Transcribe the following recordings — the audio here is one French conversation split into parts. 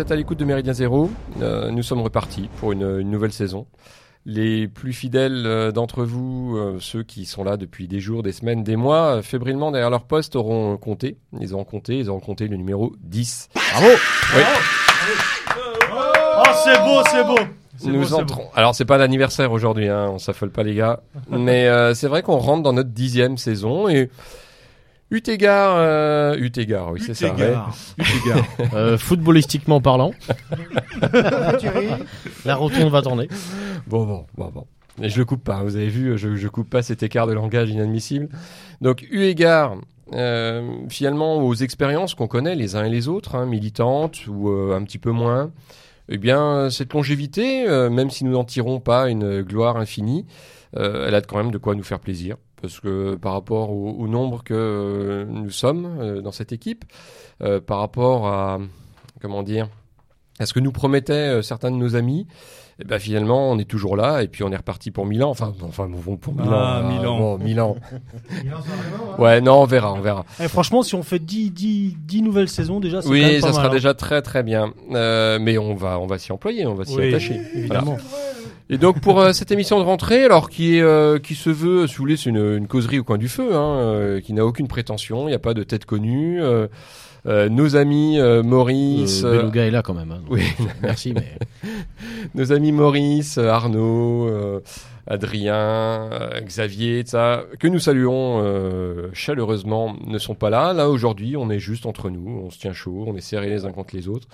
Vous êtes à l'écoute de Méridien Zéro. Euh, nous sommes repartis pour une, une nouvelle saison. Les plus fidèles euh, d'entre vous, euh, ceux qui sont là depuis des jours, des semaines, des mois, fébrilement derrière leur poste auront compté. Ils auront compté, ils auront compté le numéro 10. Bravo Oui. Oh, c'est beau, c'est beau Nous beau, entrons. Alors c'est pas l'anniversaire aujourd'hui, hein, on s'affole pas les gars. Mais euh, c'est vrai qu'on rentre dans notre dixième saison et eu égard, euh, eu égard, oui c'est ça. ouais. Utégard. Euh, footballistiquement parlant, la rotonde va tourner. Bon, bon, bon, bon. Et je le coupe pas, hein, vous avez vu, je, je coupe pas cet écart de langage inadmissible. Donc, eu égard, euh, finalement, aux expériences qu'on connaît les uns et les autres, hein, militantes ou euh, un petit peu moins, eh bien, cette longévité, euh, même si nous n'en tirons pas une gloire infinie, euh, elle a quand même de quoi nous faire plaisir. Parce que par rapport au, au nombre que euh, nous sommes euh, dans cette équipe, euh, par rapport à, comment dire, à ce que nous promettaient certains de nos amis, et ben finalement on est toujours là et puis on est reparti pour Milan. Enfin, enfin bon, pour Milan. Ah, hein, Milan. bon, Milan. Ouais, non, on verra, on verra. Eh, franchement, si on fait 10, 10, 10 nouvelles saisons, déjà, quand Oui, même pas ça sera hein. déjà très très bien. Mais on va on va s'y employer, on va s'y Oui, attacher. évidemment. Et donc pour euh, cette émission de rentrée, alors qui est euh, qui se veut, si vous voulez, c'est une, une causerie au coin du feu, hein, euh, qui n'a aucune prétention, il n'y a pas de tête connue. euh, euh, nos amis euh, Maurice, Beluga est là quand même. hein, oui, Merci, mais nos amis Maurice, Arnaud, euh, Adrien, Xavier, ça, que nous saluons euh, chaleureusement, ne sont pas là. Là aujourd'hui, on est juste entre nous, on se tient chaud, on est serrés les uns contre les autres.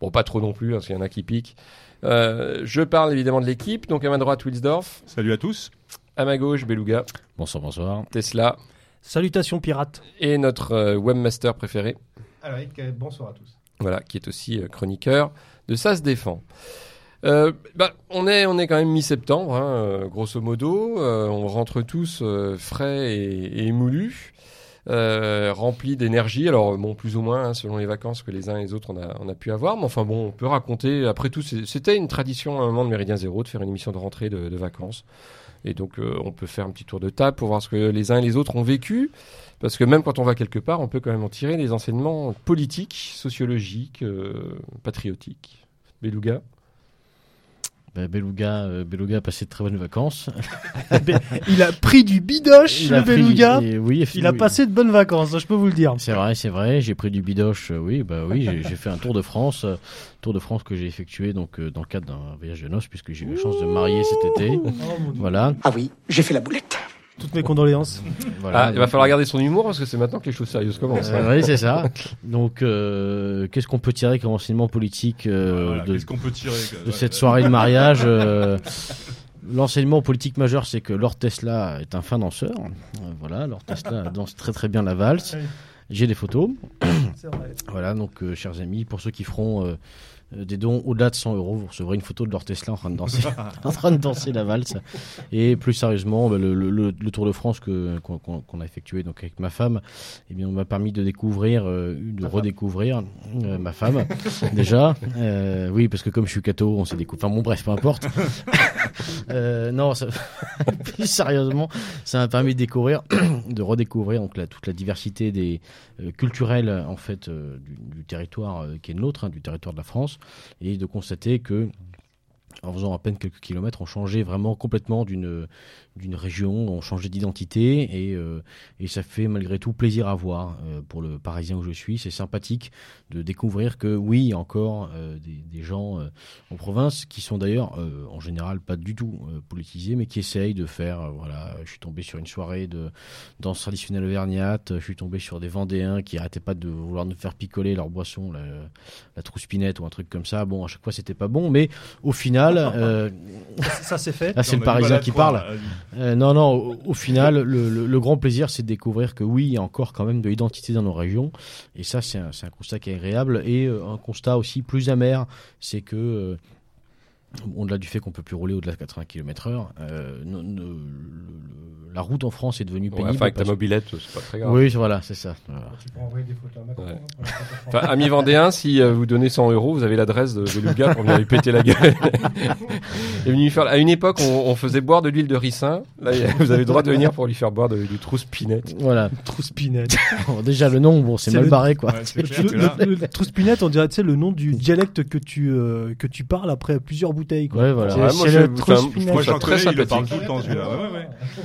Bon, pas trop non plus, parce qu'il y en a qui piquent. Euh, je parle évidemment de l'équipe, donc à ma droite Wilsdorf, Salut à tous. à ma gauche Beluga, bonsoir, bonsoir. Tesla Salutations pirates. et notre euh, webmaster préféré, Alric, euh, bonsoir à tous. voilà, qui est aussi euh, chroniqueur de Ça se défend. Euh, bah, on est on est quand même mi-septembre, hein, grosso modo. Euh, on rentre tous euh, frais et, et émoulus, euh, remplis d'énergie. Alors bon, plus ou moins hein, selon les vacances que les uns et les autres on a on a pu avoir. Mais enfin bon, on peut raconter. Après tout, c'était une tradition à un moment de Méridien Zéro de faire une émission de rentrée de, de vacances. Et donc euh, on peut faire un petit tour de table pour voir ce que les uns et les autres ont vécu. Parce que même quand on va quelque part, on peut quand même en tirer des enseignements politiques, sociologiques, euh, patriotiques. Beluga? Ben, Beluga, euh, Beluga a passé de très bonnes vacances. Il a pris du bidoche, Il le beluga. et oui, Il a oui. passé de bonnes vacances, je peux vous le dire. C'est vrai, c'est vrai. J'ai pris du bidoche. euh, oui, bah oui, j'ai fait un tour de France, euh, tour de France que j'ai effectué donc euh, dans le cadre d'un voyage de noces puisque j'ai eu la chance de me marier cet été. Oh. Voilà, Ah oui, j'ai fait la boulette. Toutes mes condoléances. voilà. Ah, il va falloir garder son humour parce que c'est maintenant que les choses sérieuses commencent. Euh, oui, c'est ça. Donc, euh, qu'est-ce qu'on peut tirer comme enseignement politique euh, Voilà, de, peut tirer de cette soirée de mariage euh, L'enseignement politique majeur, c'est que Lord Tesla est un fin danseur. Euh, voilà, Lord Tesla danse très très bien la valse. J'ai des photos. Vrai. Voilà, donc, euh, chers amis, pour ceux qui feront euh, euh, des dons au-delà de 100 euros, vous recevrez une photo de Lord Tesla en train de danser, en train de danser la valse. Et plus sérieusement, bah, le, le- Tour de France que qu'on a effectué donc avec ma femme, eh bien, on m'a permis de découvrir, euh, de redécouvrir euh, ma femme déjà. Euh, oui, parce que comme je suis catho, on s'est découvert. Enfin bon, bref, peu importe. Euh, non, ça- plus sérieusement, ça m'a permis de découvrir, de redécouvrir donc la, toute la diversité des euh, culturelle en fait euh, du, du territoire euh, qui est le nôtre, hein, du territoire de la France, et de constater que en faisant à peine quelques kilomètres, on changeait vraiment complètement d'une d'une région, on changeait d'identité et, euh, et ça fait malgré tout plaisir à voir euh, pour le Parisien où je suis. C'est sympathique de découvrir que oui, il y a encore euh, des, des gens euh, en province qui sont d'ailleurs euh, en général pas du tout euh, politisés, mais qui essayent de faire. voilà, je suis tombé sur une soirée de danse traditionnelle auvergnate, je suis tombé sur des Vendéens qui arrêtaient pas de vouloir nous faire picoler leur boisson, la, la trouspinette ou un truc comme ça. Bon, à chaque fois c'était pas bon, mais au final, euh, Ça c'est fait. là c'est le Parisien qui parle. Euh, non, non, au, final, le, grand plaisir, c'est de découvrir que oui, il y a encore quand même de l'identité dans nos régions. Et ça, c'est un, c'est un constat qui est agréable. Et euh, un constat aussi plus amer, c'est que, euh, au-delà du fait qu'on peut plus rouler au-delà de 80 km/h, euh, la route en France est devenue Ouais, pénible. enfin, avec ta mobilette, c'est pas très grave. Oui, voilà, c'est ça. Voilà. Tu peux envoyer des photos à Macron. Ouais. hein, Enfin, si euh, vous donnez 100 euros, vous avez l'adresse de, de Lucas pour venir lui péter la gueule. Et venu lui faire... À une époque, on, on faisait boire de l'huile de ricin. Là, vous avez le droit de venir pour lui faire boire de- du trousse-pinette. Voilà. Trouspinette. Bon, déjà, le nom, bon, c'est mal le- barré, quoi. Ouais, clair le- le Trouspinette, on dirait tu sais, le nom du dialecte que tu, euh, que tu parles après plusieurs Quoi. Ouais, voilà. Ouais, moi, je- le enfin, Trouspinette. Moi, j'en connais, il le parle sympathique. tout le temps, celui-là. Ouais, ouais,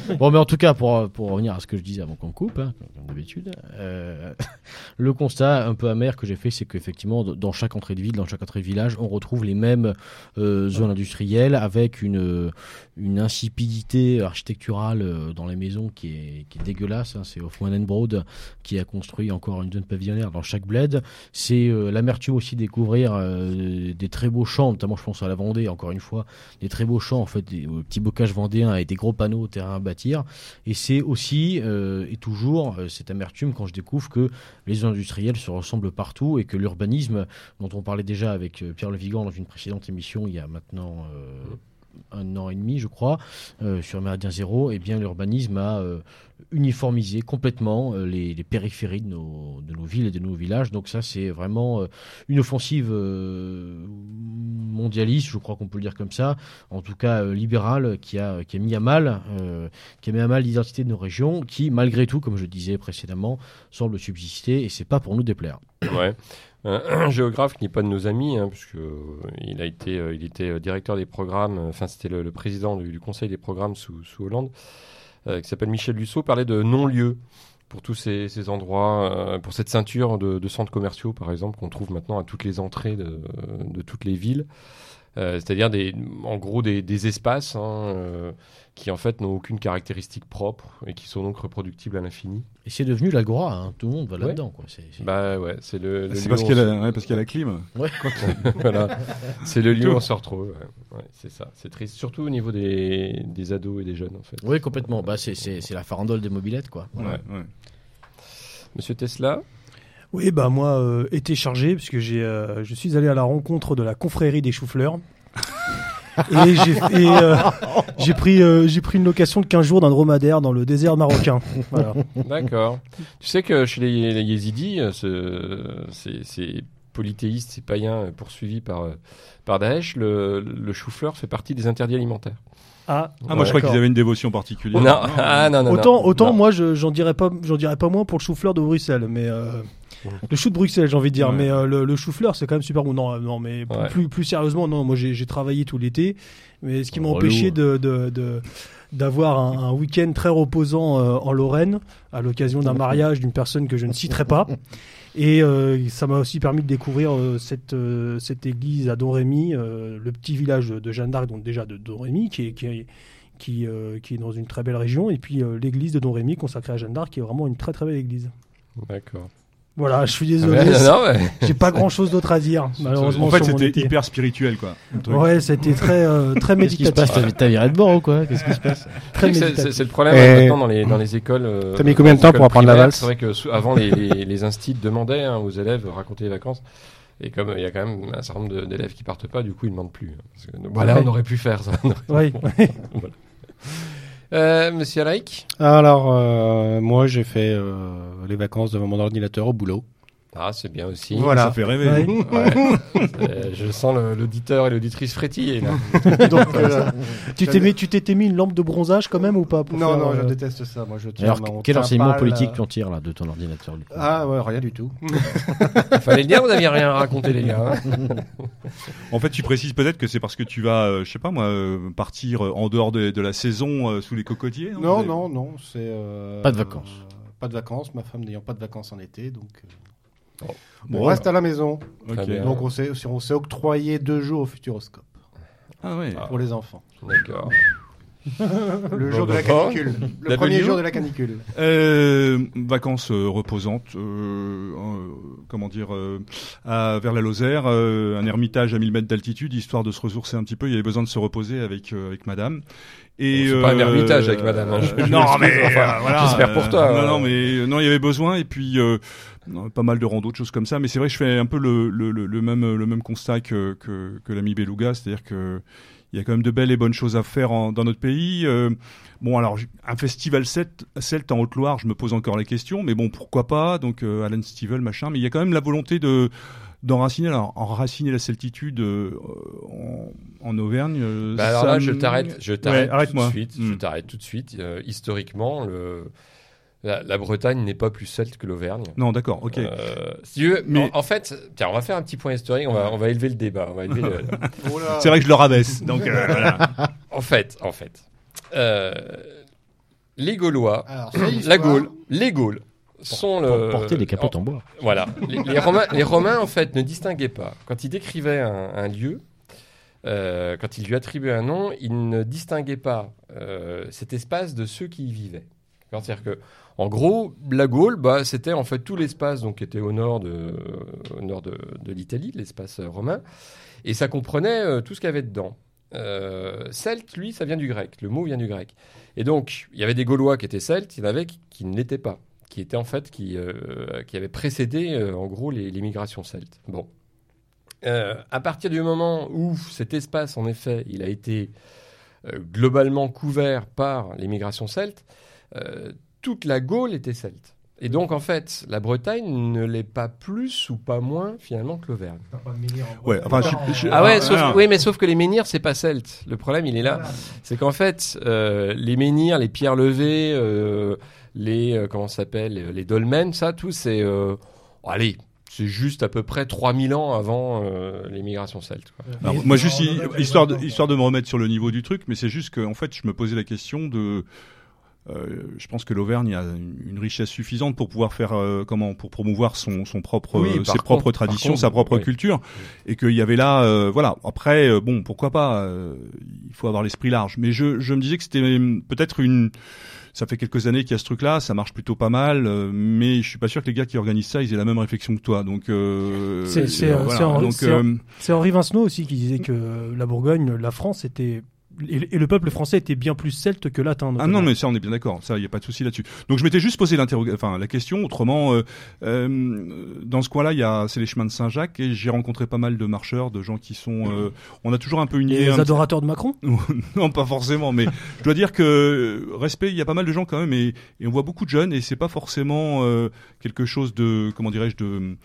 ouais. Bon, mais en tout cas, pour, pour revenir à ce que je disais avant qu'on coupe, hein, comme d'habitude, euh, le constat un peu amer que j'ai fait, c'est qu'effectivement, dans chaque entrée de ville, dans chaque entrée de village, on retrouve les mêmes euh, zones industrielles avec une, une insipidité architecturale euh, dans les maisons qui est, dégueulasse. hein. C'est Hoffman Broad qui a construit encore une zone pavillonnaire dans chaque bled. C'est euh, l'amertume aussi de découvrir euh, des très beaux champs, notamment je pense à la Vendée, encore une fois, des très beaux champs, en fait, des petits bocages vendéens avec des gros panneaux au terrain à bâtir. Et c'est aussi et toujours cette amertume quand je découvre que les zones industrielles se ressemblent partout et que l'urbanisme, dont on parlait déjà avec Pierre Le Vigan dans une précédente émission il y a maintenant un an et demi, je crois, euh, sur Méridien Zéro, et bien l'urbanisme a euh, uniformisé complètement euh, les, périphéries de nos, villes et de nos villages. Donc ça, c'est vraiment une offensive mondialiste, je crois qu'on peut le dire comme ça, en tout cas libérale, qui a, qui a mis à mal, qui mal l'identité de nos régions, qui malgré tout, comme je disais précédemment, semble subsister, et c'est pas pour nous déplaire. Ouais. Un, géographe qui n'est pas de nos amis, hein, puisque euh, il a été, euh, était euh, directeur des programmes. Enfin, c'était le, président du, conseil des programmes sous, Hollande, qui s'appelle Michel Lussot, parlait de non-lieu pour tous ces, endroits, pour cette ceinture de, centres commerciaux, par exemple, qu'on trouve maintenant à toutes les entrées de toutes les villes. Euh, C'est-à-dire des, en gros des, des espaces hein, euh, qui en fait n'ont aucune caractéristique propre et qui sont donc reproductibles à l'infini. Et c'est devenu l'agora, hein, tout le monde va Ouais. là-dedans. C'est- c'est- Bah ouais, c'est le. le C'est lieu parce où qu'il y, ouais, parce qu'il y a la clim. voilà. C'est le lieu Tout. où on se retrouve. Ouais, Ouais, c'est ça. C'est triste, surtout au niveau des, des ados et des jeunes, en fait. Oui, complètement. Bah, c'est, c'est, c'est la farandole des mobilettes, quoi. Ouais, Ouais. ouais. Monsieur Tesla Oui, bah moi, euh, été chargé, puisque j'ai, euh, je suis allé à la rencontre de la confrérie des choux-fleurs. et j'ai, et, euh, j'ai pris, euh, j'ai pris une location de 15 jours d'un dromadaire dans le désert marocain. Voilà. D'accord. tu sais que chez les, les yézidis, ce- ces, ces polythéistes, ces païens poursuivis par, par Daesh, le, le chou-fleur fait partie des interdits alimentaires. Ah, Ah, moi, je crois qu'ils avaient une dévotion particulière. Non, ah, non, non, autant, non. autant Non. moi, je, j'en dirais pas, j'en dirais pas moins pour le chou-fleur de Bruxelles, mais euh. Le chou de Bruxelles, j'ai envie de dire, Ouais. mais euh, le, le chou-fleur, c'est quand même super bon. Non, euh, non, mais plus, Ouais. plus, plus sérieusement, non, moi, j'ai, travaillé tout l'été, mais ce qui m'a empêché de, de, de- d'avoir un, un week-end très reposant euh, en Lorraine à l'occasion d'un mariage d'une personne que je ne citerai pas. Et euh, ça m'a aussi permis de découvrir euh, cette, cette église à Don Rémy, euh, le petit village de Jeanne d'Arc, donc déjà de Don Rémy, qui est, qui est, qui, qui est dans une très belle région, et puis l'église de Don Rémy consacrée à Jeanne d'Arc, qui est vraiment une très très belle église. D'accord. Voilà, je suis Ah désolé, j'ai pas grand chose d'autre à dire, malheureusement. En fait, c'était hyper spirituel, quoi. le truc. Ouais, c'était très, euh, très Qu'est-ce qui se passe méditatif. T'as viré de bord ou quoi? Qu'est-ce qui se passe? Très C'est- méditatif. le problème Et- hein, maintenant dans les, dans les écoles. euh, T'as mis combien de temps pour apprendre la valse? C'est vrai que avant les, les, les instits demandaient hein, aux élèves de raconter les vacances. Et comme il y a quand même un certain nombre d'élèves qui partent pas, du coup ils demandent plus. hein, parce que- donc voilà, Ouais. on aurait pu faire ça. Oui. Euh, Monsieur Alaïk Alors, euh, moi, j'ai fait euh, les vacances devant mon ordinateur au boulot. Ah, c'est bien aussi. Voilà. Ça fait rêver. Ouais. Ouais. Euh, je sens l'auditeur et l'auditrice frétiller là. Donc, euh, Tu t'es mis, tu t'étais mis une lampe de bronzage quand même ou pas pour non, faire, non, je euh, déteste ça. Moi, je tiens Alors, quel enseignement politique euh, tu en tires là de ton ordinateur du coup? Ah ouais, rien du tout. Fallait le dire, vous n'aviez rien à raconter les gars. hein. En fait, tu précises peut-être que c'est parce que tu vas, euh, je sais pas moi, euh, partir en dehors de, de la saison euh, sous les cocotiers. Non, Vous non, non, c'est euh, Pas de vacances. euh, pas de vacances. Ma femme n'ayant pas de vacances en été, donc Bon, on reste à la maison. Donc on s'est, on s'est octroyé deux jours au Futuroscope Ah ouais. Ah. pour les enfants. D'accord. Le jour de la canicule. Le premier jour de la canicule. Euh, vacances euh, reposantes, euh, euh, comment dire, euh, à- vers la Lozère, euh, un ermitage à 1000 mètres d'altitude, histoire de se ressourcer un petit peu. Il y avait besoin de se reposer avec euh, avec Madame. Et Bon, c'est pas un ermitage avec Madame, hein, je- je non, mais enfin, euh, voilà. j'espère pour toi, euh, euh. Non, non, mais euh, non, il y avait besoin. Et puis euh, non, pas mal de randos, de choses comme ça. Mais c'est vrai, je fais un peu le, le, le, le même le même constat que que, que l'ami Beluga, c'est-à-dire que il y a quand même de belles et bonnes choses à faire en- dans notre pays. Euh, bon, alors un festival celte, celte en Haute-Loire, je me pose encore les questions, mais bon, pourquoi pas Donc euh, Alan Stivell, machin, mais il y a quand même la volonté de d'enraciner, alors enraciner la celtitude euh, en, en Auvergne. euh, Bah alors ça là, je t'arrête, je Ouais, t'arrête tout de suite. Je Hmm. t'arrête tout de suite. Euh, historiquement, le, la, la Bretagne n'est pas plus celte que l'Auvergne. Non, d'accord, ok. Euh, si tu veux, Mais- en, en fait, tiens, on va faire un petit point historique. On va, on va élever le débat. On va élever le- C'est vrai que je le rabaisse. Donc euh, voilà. en fait, en fait, euh, les Gaulois, Alors, la. Gaule, les Gaules sont le Pour porter des capotes en bois. Voilà. Les, les Romains, les Romains, en fait, ne distinguaient pas. Quand ils décrivaient un, un lieu, euh, quand ils lui attribuaient un nom, ils ne distinguaient pas euh, cet espace de ceux qui y vivaient. C'est-à-dire que, en gros, la Gaule, bah, c'était en fait tout l'espace qui était au nord de, de, l'Italie, l'espace euh, romain, et ça comprenait euh, tout ce qu'il y avait dedans. Euh, celte, lui, ça vient du grec. Le mot vient du grec. Et donc, il y avait des Gaulois qui étaient celtes, il y en avait qui, ne l'étaient pas qui était en fait qui, qui avait précédé en gros les, les migrations celtes. Bon, à partir du moment où cet espace en effet il a été globalement couvert par les migrations celtes, toute la Gaule était celte. Et donc en fait la Bretagne ne l'est pas plus ou pas moins finalement que l'Auvergne. T'as pas de menhir en Ouais, enfin, Bretagne. je- je- Ah ouais, Ah, sauf, ah. oui, mais sauf que les menhirs, c'est pas celte. Le problème, il est là. C'est qu'en fait, euh, les menhirs, les pierres levées, euh, les euh, comment ça s'appelle, les- dolmens, ça, tout, c'est euh, allez, c'est juste à peu près 3000 ans avant euh, les migrations celtes. quoi. Alors, moi, juste histoire de, histoire de me remettre sur le niveau du truc, mais c'est juste que, en fait, je me posais la question de. Euh, je pense que l'Auvergne a une, richesse suffisante pour pouvoir faire euh, comment pour promouvoir son, son propre Oui, euh, ses contre, propres traditions, contre, sa propre oui. culture, et qu'il y avait là euh, voilà. Après euh, bon pourquoi pas, euh, il faut avoir l'esprit large. Mais je, je me disais que c'était peut-être une ça fait quelques années qu'il y a ce truc-là, ça marche plutôt pas mal, euh, mais je suis pas sûr que les gars qui organisent ça, ils aient la même réflexion que toi. Donc, euh, C'est- c'est, voilà. C'est Henri Vincenot aussi qui disait que la Bourgogne, la France était et, et le peuple français était bien plus celte que latin. Ah non, mais ça, on est bien d'accord. Ça, il n'y a pas de souci là-dessus. Donc, je m'étais juste posé enfin, la question. Autrement, euh, euh, dans ce coin-là, il y a, c'est les chemins de Saint-Jacques et j'ai rencontré pas mal de marcheurs, de gens qui sont, euh, on a toujours un peu une idée. les un- adorateurs de Macron? non, pas forcément, mais je dois dire que respect, il y a pas mal de gens quand même, et, et on voit beaucoup de jeunes, et c'est pas forcément quelque chose de, comment dirais-je, de,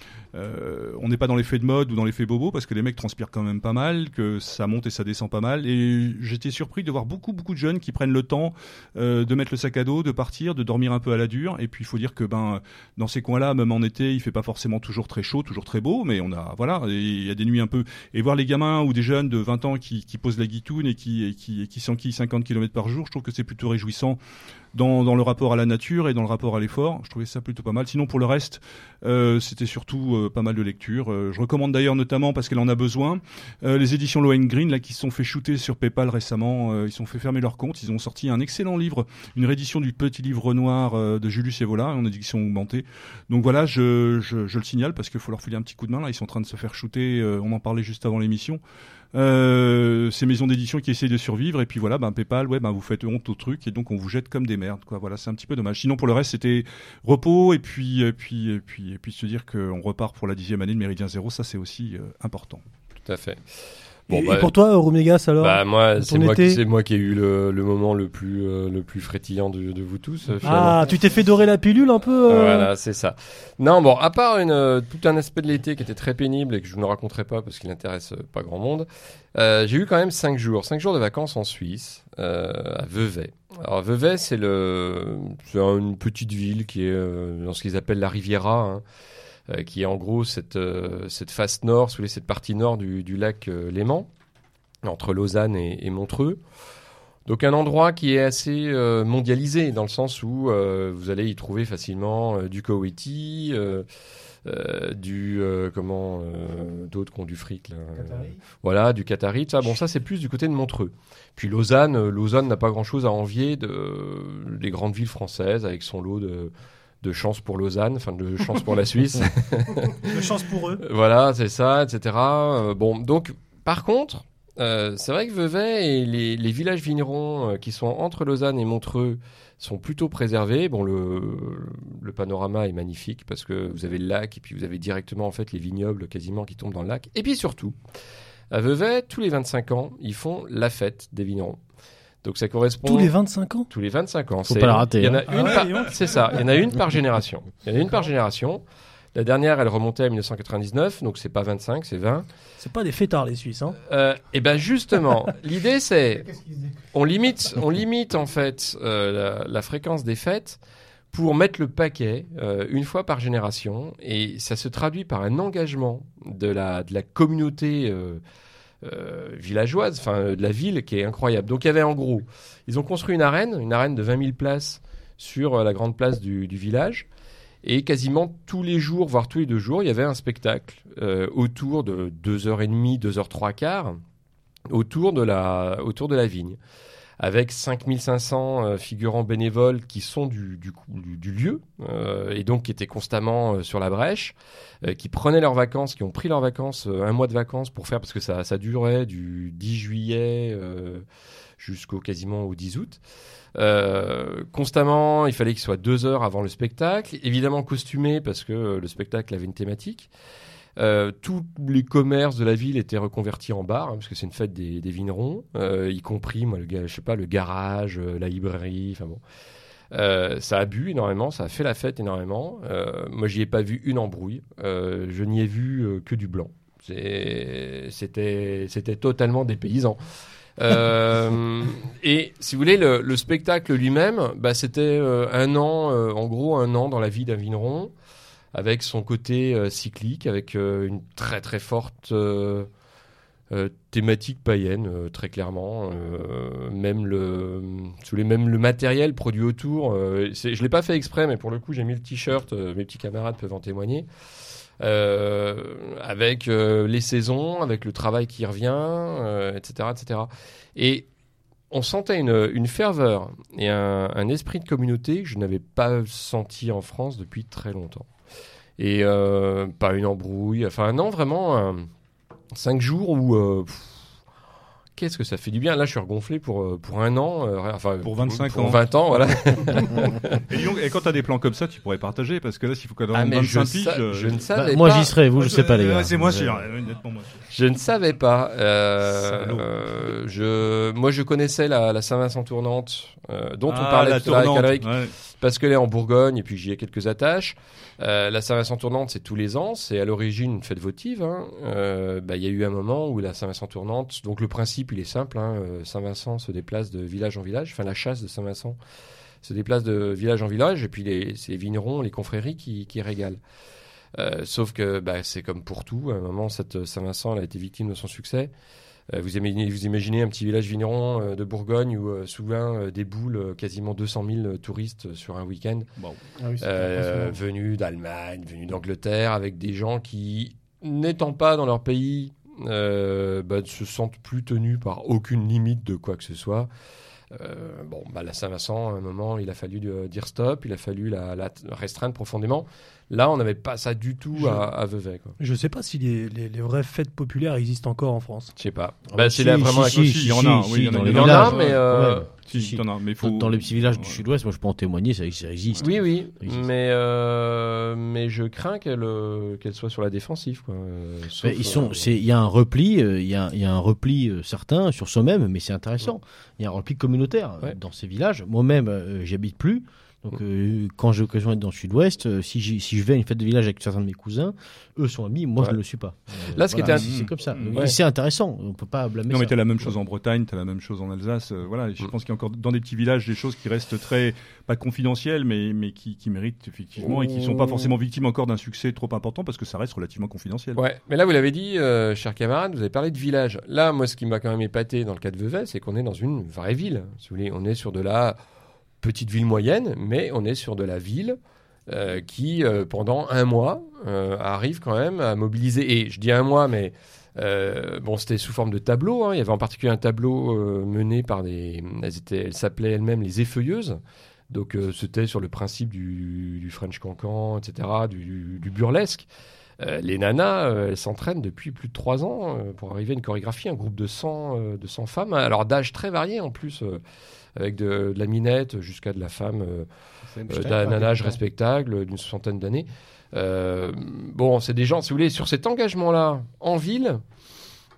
on n'est pas dans l'effet de mode ou dans l'effet bobo, parce que les mecs transpirent quand même pas mal, que ça monte et ça descend pas mal, et j'étais surpris de voir beaucoup, beaucoup de jeunes qui prennent le temps euh, de mettre le sac à dos, de partir, de dormir un peu à la dure, et puis il faut dire que ben dans ces coins-là, même en été, il fait pas forcément toujours très chaud, toujours très beau, mais on a, voilà, il y a des nuits un peu, et voir les gamins ou des jeunes de 20 ans qui, posent la guitoune et qui, qui, et qui s'enquillent 50 km par jour, je trouve que c'est plutôt réjouissant dans, dans le rapport à la nature et dans le rapport à l'effort. Je trouvais ça plutôt pas mal. Sinon, pour le reste, euh, c'était surtout euh, pas mal de lecture. Euh, je recommande d'ailleurs notamment, parce qu'elle en a besoin, euh, les éditions Lohengrin, là, qui se sont fait shooter sur PayPal récemment. Euh, ils se sont fait fermer leur compte. Ils ont sorti un excellent livre, une réédition du petit livre noir euh, de Julius Evola, en édition augmentée. Donc voilà, je, je, je le signale parce qu'il faut leur filer un petit coup de main. Là, ils sont en train de se faire shooter. on en parlait juste avant l'émission. Euh, ces maisons d'édition qui essayent de survivre et puis voilà ben PayPal ouais ben vous faites honte au truc et donc on vous jette comme des merdes quoi. Voilà c'est un petit peu dommage. Sinon pour le reste c'était repos et puis et puis et puis et puis se dire qu'on repart pour la dixième année de Méridien Zéro ça c'est aussi euh, important. Tout à fait. Et, bah, et pour toi, Romégas, alors bah, moi, c'est moi, qui- c'est moi qui ai eu le, le moment le plus, euh, le plus frétillant de, de vous tous. euh. Ah, tu t'es fait dorer la pilule un peu euh Voilà, c'est ça. Non, bon, à part une, tout un aspect de l'été qui était très pénible et que je ne raconterai pas parce qu'il n'intéresse pas grand monde, j'ai eu quand même 5 jours, 5 jours de vacances en Suisse, à Vevey. Alors Vevey, c'est le, c'est une petite ville qui est dans ce qu'ils appellent la Riviera, hein, qui est en gros cette, euh, cette face nord, sous cette partie nord du, du lac euh, Léman, entre Lausanne et, et Montreux. Donc un endroit qui est assez euh, mondialisé dans le sens où euh, vous allez y trouver facilement euh, du Koweïti, euh, euh, du euh, comment euh, d'autres qui ont du fric là. Voilà, du Qatari. Ça, bon, ça c'est plus du côté de Montreux. Puis Lausanne, euh, Lausanne n'a pas grand-chose à envier de, des grandes villes françaises avec son lot de, de chance pour Lausanne, enfin de chance pour la Suisse. De chance pour eux. voilà, c'est ça, etc. Euh, bon, donc par contre, euh, c'est vrai que Vevey et les, les villages vignerons euh, qui sont entre Lausanne et Montreux sont plutôt préservés. Bon, le, le panorama est magnifique parce que vous avez le lac et puis vous avez directement en fait les vignobles quasiment qui tombent dans le lac. Et puis surtout, à Vevey, tous les 25 ans, ils font la fête des vignerons. Donc ça correspond Tous les 25 ans tous les 25 ans. Faut C'est- pas la rater, Il y en a hein. Ah une ouais, par- c'est ça. Il y en a une par génération. Il y en a une par génération. La dernière, elle remontait à 1999, donc c'est pas 25, c'est 20. C'est pas des fêtards les Suisses. Hein. Euh, et ben justement, l'idée c'est, on limite, on limite en fait euh, la, la fréquence des fêtes pour mettre le paquet euh, une fois par génération, et ça se traduit par un engagement de la de la communauté. Euh, euh, villageoise, enfin de la ville, qui est incroyable. Donc il y avait en gros, ils ont construit une arène, une arène de 20 000 places sur euh, la grande place du, village. Et quasiment tous les jours, voire tous les deux jours, il y avait un spectacle euh, autour de 2h30, 2h3 quarts, autour de la, autour de la vigne. Avec 5500 euh, figurants bénévoles qui sont du, du, du- du lieu, euh, et donc qui étaient constamment euh, sur la brèche, qui prenaient leurs vacances, qui ont pris leurs vacances, un mois de vacances pour faire, parce que ça, ça durait du 10 juillet jusqu'au quasiment au 10 août. Euh, constamment, il fallait qu'il soit deux heures avant le spectacle. Évidemment costumé parce que le spectacle avait une thématique. Euh, tous les commerces de la ville étaient reconvertis en bar, hein, parce que c'est une fête des, des vignerons, euh, y compris, moi, le, je sais pas, le garage, euh, la librairie, enfin bon. Ça a bu énormément, ça a fait la fête énormément. Moi, j'y ai pas vu une embrouille. Je n'y ai vu que du blanc. C'était, c'était totalement des paysans. Et si vous voulez, le, le spectacle lui-même, bah, c'était un an, en gros, un an dans la vie d'un vigneron, avec son côté euh, cyclique, avec euh, une très très forte euh, thématique païenne, très clairement. Même le, même le matériel produit autour. Je l'ai pas fait exprès, mais pour le coup, j'ai mis le t-shirt. mes petits camarades peuvent en témoigner. Avec les saisons, avec le travail qui revient, etc., etc. Et on sentait une, une ferveur et un esprit de communauté que je n'avais pas senti en France depuis très longtemps. Et euh, pas une embrouille, enfin non, vraiment un- cinq jours où euh, pff, qu'est-ce que ça fait du bien. Là, je suis regonflé pour euh, pour un an, euh, enfin Pour 25 pour ans. 20 ans, voilà. Et, dis donc, et quand t'as des plans comme ça, tu pourrais partager parce que là, s'il faut qu'on Ah, ait mais je, 25 piges. sa- euh, je ne Bah, savais moi pas. j'y serai, vous je sais pas les gars. c'est moi Vous, sûr, euh, honnêtement moi. Je ne savais pas. Euh, euh, je, moi, je connaissais la, la Saint-Vincent tournante, euh, dont on Ah, parlait la tout à l'heure avec Alric, ouais. Est en Bourgogne et puis j'y ai quelques attaches. Euh, la Saint-Vincent tournante, c'est tous les ans. C'est à l'origine une fête votive. hein. Euh, bah, Il y a eu un moment où la Saint-Vincent tournante. Donc le principe, il est simple. hein. Euh, Saint-Vincent se déplace de village en village. Enfin, la chasse de Saint-Vincent se déplace de village en village. Et puis les, c'est les vignerons, les confréries qui, qui régalent. Euh, sauf que bah, c'est comme pour tout. À un moment, cette Saint-Vincent elle a été victime de son succès. Euh, vous, imaginez, vous imaginez un petit village vigneron euh, de Bourgogne où euh, souvent euh, déboulent euh, quasiment 200 000 touristes sur un week-end Ah oui, euh, venus d'Allemagne, venus d'Angleterre, avec des gens qui, n'étant pas dans leur pays, euh, bah, ne se sentent plus tenus par aucune limite de quoi que ce soit. Euh, bon, bah, la Saint-Vincent, à un moment, il a fallu euh, dire stop, il a fallu la, la restreindre profondément. Là, on n'avait pas ça du tout Je- à, à Vevey. Quoi. Je sais pas si les, les, les vraies fêtes populaires existent encore en France. Je sais pas. Ah, bah, bah, c'est là vraiment la si, question. si, il y en a, oui, il y en a, dans il les y en a, Il y en a, villages, mais euh, ouais. Si, faut... Dans les petits villages du Ouais. sud-ouest, moi je peux en témoigner, ça, ça existe. Oui, oui, Ça existe. mais euh, mais je crains qu'elle euh, qu'elle soit sur la défensive. Quoi. Euh, sauf, Mais ils sont, euh, c'est, il y a un repli, euh, il y a, il y a un repli euh, certain sur soi-même, mais c'est intéressant. Il y a un repli communautaire Ouais. dans ces villages. Moi-même, euh, j'y habite plus. Donc euh, quand j'ai l'occasion d'être dans le sud-ouest, euh, si, je vais à une fête de village avec certains de mes cousins, eux sont amis, moi Ouais. je ne le suis pas. Euh, Là, ce qui était c'est c'est comme ça. Mm. Ouais. C'est intéressant, on peut pas blâmer Non, mais ça. t'as la même chose en Bretagne, t'as la même chose en Alsace. euh, voilà, je Mm. pense qu'il y a encore dans des petits villages des choses qui restent très pas confidentielles, mais mais qui, qui méritent effectivement et qui sont pas Oh. forcément victimes encore d'un succès trop important parce que ça reste relativement confidentiel. Ouais, mais là vous l'avez dit, euh, cher camarade, vous avez parlé de village. Là, moi, ce qui m'a quand même épaté dans le cas de Vevey, c'est qu'on est dans une vraie ville. Si vous voulez, on est sur de la petite ville moyenne, mais on est sur de la ville euh, qui, euh, pendant un mois, euh, arrive quand même à mobiliser. Et je dis un mois, mais bon, c'était sous forme de tableau. hein. Il y avait en particulier un tableau mené par des. Elles, elles s'appelaient elles-mêmes les effeuilleuses. Donc c'était sur le principe du, French cancan, etc., du burlesque. Euh, les nanas, euh, elles s'entraînent depuis plus de trois ans euh, pour arriver à une chorégraphie, un groupe de 100, euh, de 100 femmes, alors d'âge très varié en plus, avec de, de la minette jusqu'à de la femme d'un âge respectable, d'une soixantaine d'années. Bon, c'est des gens, si vous voulez, sur cet engagement-là, en ville,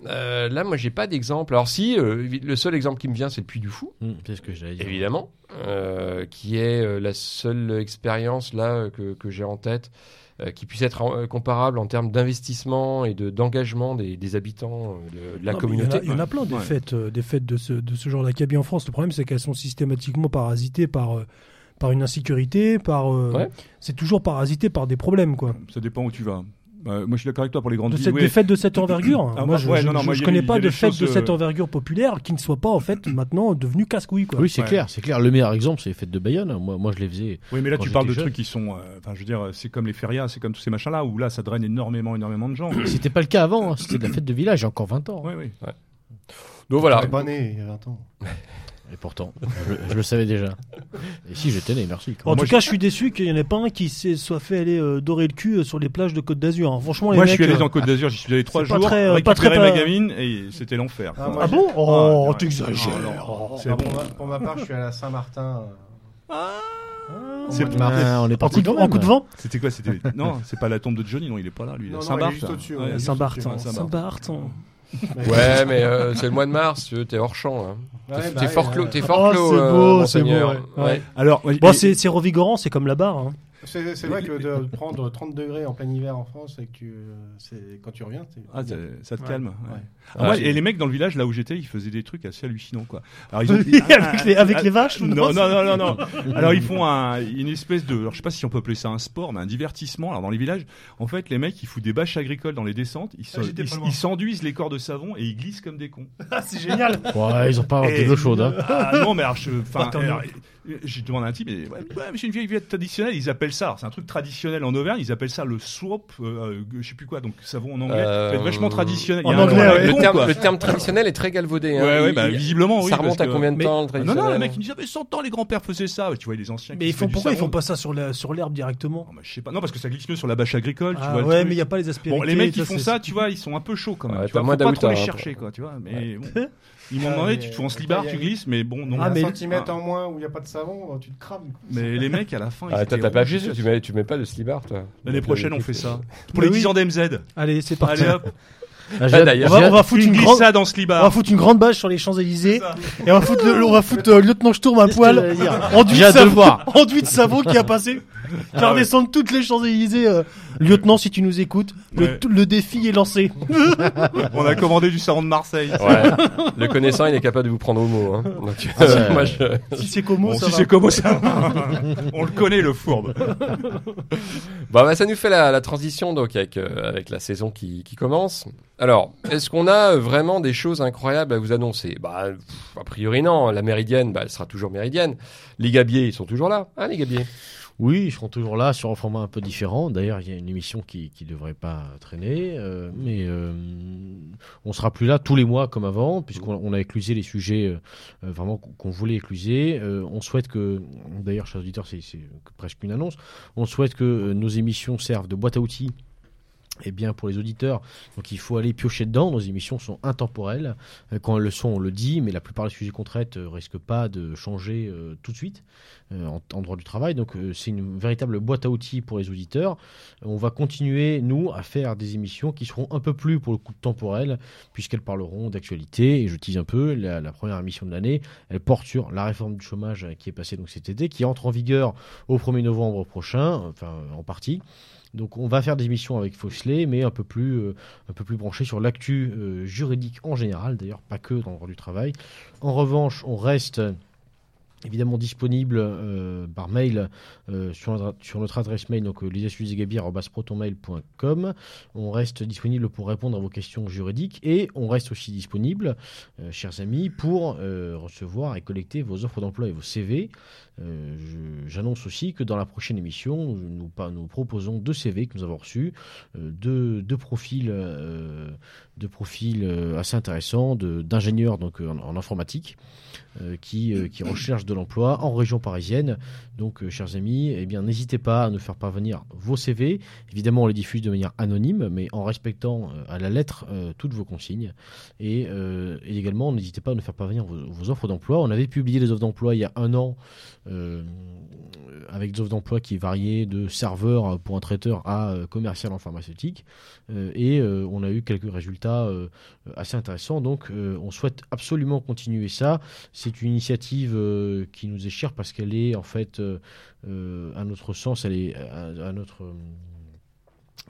euh, là, moi, j'ai pas d'exemple. Alors si, euh, le seul exemple qui me vient, c'est le Puy du Fou c'est ce que j'allais dire. évidemment, euh, qui est la seule expérience là que, que j'ai en tête qui puisse être euh, comparable en termes d'investissement et de d'engagement des, des habitants euh, de, de la Non, communauté. Il y en a, il y en a plein des Ouais. fêtes, euh, des fêtes de ce, de ce genre d'acabit en France. Le problème, c'est qu'elles sont systématiquement parasitées par, euh, par une insécurité, par. euh, Ouais. C'est toujours parasité par des problèmes, quoi. Ça dépend où tu vas. Euh, moi, je suis d'accord avec toi pour les grandes De villes. cette, oui. des fêtes de cette envergure. Ah, moi, je, ouais, je, non, non, je- moi, je il y a connais pas de des fêtes de choses, cette euh, envergure populaire qui ne soient pas en fait maintenant devenues casse-couilles, quoi. Oui, c'est Ouais. clair, c'est clair. Le meilleur exemple, c'est les fêtes de Bayonne. Moi, moi je les faisais. Oui, mais là, tu parles de trucs qui sont. euh, Enfin, je veux dire, c'est comme les férias, c'est comme tous ces machins-là où là, ça draine énormément, énormément de gens. C'était pas le cas avant, hein. c'était de la fête de village, il y a encore 20 ans. Oui, oui. Donc voilà. Pas né il y a 20 ans. Et pourtant, je, je le savais déjà. Et si j'étais né, merci. quand En tout cas, je suis déçu qu'il n'y en ait pas un qui s'est soit fait aller euh, dorer le cul euh, sur les plages de Côte d'Azur. hein. Franchement, les Moi, mecs, je suis allé euh, dans Côte d'Azur, j'y suis allé trois c'est pas jours, très, euh, récupérer pas très ma pas- gamine et c'était l'enfer. Ah, Ah bon Oh, ouais. t'exagères. Non, Ah, c'est pour, bon. ma, pour ma part, je suis allé à Saint-Martin. euh, au C'est pas-. Ah, on est En parti coup, de, quand en coup de vent C'était quoi C'était non, c'est pas la tombe de Johnny, non, il est pas là, lui. Saint-Barth. Saint-Barth. Saint-Barth. Ouais, mais euh, c'est le mois de mars, tu t'es hors champ. Hein. Ouais, T'es bah fort ouais. clos, t'es fort Oh, clos, c'est euh, beau, c'est beau, ouais. Ouais. Alors, ouais, Bon, et- c'est c'est revigorant, c'est comme la barre. hein. C'est c'est vrai que de prendre 30 degrés en plein hiver en France et que tu, euh, c'est- quand tu reviens, c'est- Ah, ça, ça te Ouais, calme. ouais. ouais. Ah, Ah, ouais, j'ai- et les mecs dans le village là où j'étais, ils faisaient des trucs assez hallucinants quoi. Alors ils ont avec les, avec les vaches ou non, non, non, non, non. Alors ils font un, une espèce de, alors je sais pas si on peut appeler ça un sport, mais un divertissement. Alors dans les villages, en fait, les mecs ils foutent des bâches agricoles dans les descentes, ils Ah, s'enduisent les corps de savon et ils glissent comme des cons. Ah, c'est génial. Ouais, ils ont pas Et- de l'eau chaude. Hein. Ah non, mais alors je, j'ai demandé à un type, mais ouais, ouais, mais c'est une vieille vie traditionnelle. Ils appellent ça, c'est un truc traditionnel en Auvergne. Ils appellent ça le swap, euh, je sais plus quoi, donc savon en anglais. Euh, C'est vachement traditionnel. en un anglais, ouais. Le con, terme, quoi. le terme traditionnel est très galvaudé. Hein. Ouais, ouais, Il- bah, visiblement, oui. ça remonte à que- combien de Mais- temps le Ah non, traditionnel non, le mec il me dit, ah, mais 100 ans, les grands-pères faisaient ça. Tu vois, les anciens. qui Mais ils font pourquoi ils font pas ça sur la- sur l'herbe directement? Non, bah, je sais pas. Non, parce que ça glisse mieux sur la bâche agricole, tu Ah vois. ouais, mais il n'y a pas les aspérités. Bon, les mecs qui font ça, tu vois, ils sont un peu chauds quand même. Faut pas trop les hein, chercher, quoi, tu vois. Mais bon. Ils m'ont demandé, tu te fous en Ah, slibard, tu glisses, mais bon, non. Ah, un mais- centimètre en moins où il n'y a pas de savon, tu te crames. Mais les mecs, à la fin, ils Ah, t'as t'as pas tu mets, tu mets pas de slibard, toi. L'année prochaine, on fait ça. Pour les oui. 10 ans d'MZ. Allez, c'est parti. Allez hop, Ah, Ah. On va, on va foutre une une grande, glissade en on va foutre une grande bâche sur les Champs-Élysées ça. et on va foutre, le- on va foutre euh, lieutenant Sturm à poil, enduit de, savon, enduit de savon qui a passé, va Ah ouais. redescendre toutes les Champs-Élysées. euh, lieutenant, si tu nous écoutes, le, Ouais. tout- le défi est lancé. On a commandé du savon de Marseille. Ouais. le connaissant, il est capable de vous prendre au mot. Hein. Donc, Ah, ouais. moi, je... si c'est Como, Bon, ça si va. c'est comme ça, on le connaît, le fourbe. Bah, bah, ça nous fait la, la transition donc avec euh, avec la saison qui, qui commence. Alors, est-ce qu'on a euh, vraiment des choses incroyables à vous annoncer? Bah, pff, a priori non. La Méridienne, bah, elle sera toujours Méridienne. Les Gabiers, ils sont toujours là, hein, les Gabiers? Oui, ils seront toujours là sur un format un peu différent. D'ailleurs, il y a une émission qui qui devrait pas traîner, euh, mais euh, on sera plus là tous les mois comme avant, puisqu'on on a éclusé les sujets euh, euh, vraiment qu'on voulait écluser. Euh, on souhaite que, d'ailleurs, chers auditeurs, c'est presque une annonce. On souhaite que nos émissions servent de boîte à outils eh bien, pour les auditeurs, donc il faut aller piocher dedans. Nos émissions sont intemporelles. Euh, Quand elles le sont, on le dit, mais la plupart des sujets qu'on traite ne risquent pas de changer euh, tout de suite euh, en, droit du travail. Donc, euh, c'est une véritable boîte à outils pour les auditeurs. On va continuer, nous, à faire des émissions qui seront un peu plus, pour le coup, temporelles, puisqu'elles parleront d'actualité. Et je tease un peu, la, la première émission de l'année, elle porte sur la réforme du chômage euh, qui est passée donc cet été, qui entre en vigueur au 1er novembre prochain, enfin, en partie. Donc on va faire des émissions avec Foxley, mais un peu plus, euh, un peu plus branché sur l'actu euh, juridique en général, d'ailleurs pas que dans le droit du travail. En revanche, on reste euh, évidemment disponible par mail sur, notre, adresse mail, donc euh. On reste disponible pour répondre à vos questions juridiques et on reste aussi disponible, chers amis, pour recevoir et collecter vos offres d'emploi et vos CV. Euh, J'annonce aussi que dans la prochaine émission, nous, proposons deux CV que nous avons reçus, euh, deux, profils, euh, profils euh, assez intéressants d'ingénieurs euh, en, informatique qui, recherchent de l'emploi en région parisienne. Donc, chers amis, eh n'hésitez pas à nous faire parvenir vos CV. Évidemment, on les diffuse de manière anonyme, mais en respectant à la lettre toutes vos consignes. Et, également, n'hésitez pas à nous faire parvenir vos, vos offres d'emploi. On avait publié les offres d'emploi il y a un an avec des offres d'emploi qui variaient de serveur pour un traiteur à euh, commercial en pharmaceutique. Euh, et euh, on a eu quelques résultats euh, assez intéressants. Donc, euh, on souhaite absolument continuer ça. C'est une initiative euh, qui nous est chère parce qu'elle est en fait, euh, euh, à notre sens, elle est à, à notre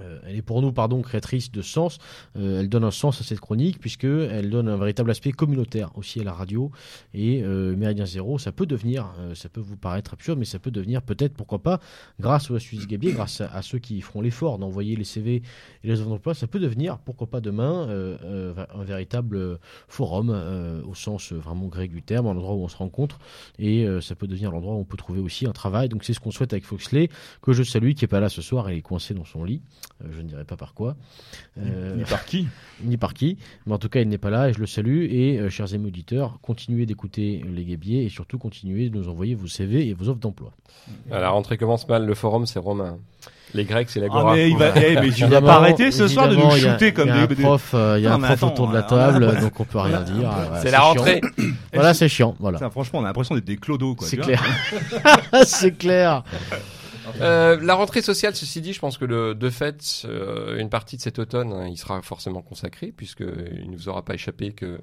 euh, elle est pour nous, pardon, créatrice de sens. Euh, elle donne un sens à cette chronique puisque elle donne un véritable aspect communautaire aussi à la radio. Et euh, Méridien Zéro, ça peut devenir, euh, ça peut vous paraître absurde, mais ça peut devenir peut-être, pourquoi pas, grâce au Suisse Gabier, grâce à, ceux qui feront l'effort d'envoyer les CV et les offres d'emploi, ça peut devenir, pourquoi pas demain, un véritable forum au sens vraiment grec du terme, un endroit où on se rencontre et ça peut devenir l'endroit où on peut trouver aussi un travail. Donc c'est ce qu'on souhaite avec Foxley, que je salue, qui est pas là ce soir, il est coincé dans son lit. Euh, je ne dirai pas par quoi, Euh, Ni par qui ni par qui, mais en tout cas il n'est pas là et je le salue. Et euh, chers amis auditeurs, continuez d'écouter les Gabiers et surtout continuez de nous envoyer vos CV et vos offres d'emploi. À la rentrée commence mal. Le forum, c'est romain. Les Grecs, c'est Ah, l'agora. mais il va, eh, mais tu vas pas arrêter ce soir de nous shooter comme il y a des. un prof, euh, il y a Non, un prof attends, autour de la on a- on a- table, donc on peut rien dire. C'est la chiant. rentrée. Voilà, c'est chiant. Voilà. Franchement, on a l'impression d'être des clodos, quoi. C'est clair. c'est clair. Euh, la rentrée sociale, ceci dit, je pense que le, de fait, euh, une partie de cet automne, hein, il sera forcément consacré, puisque il ne vous aura pas échappé que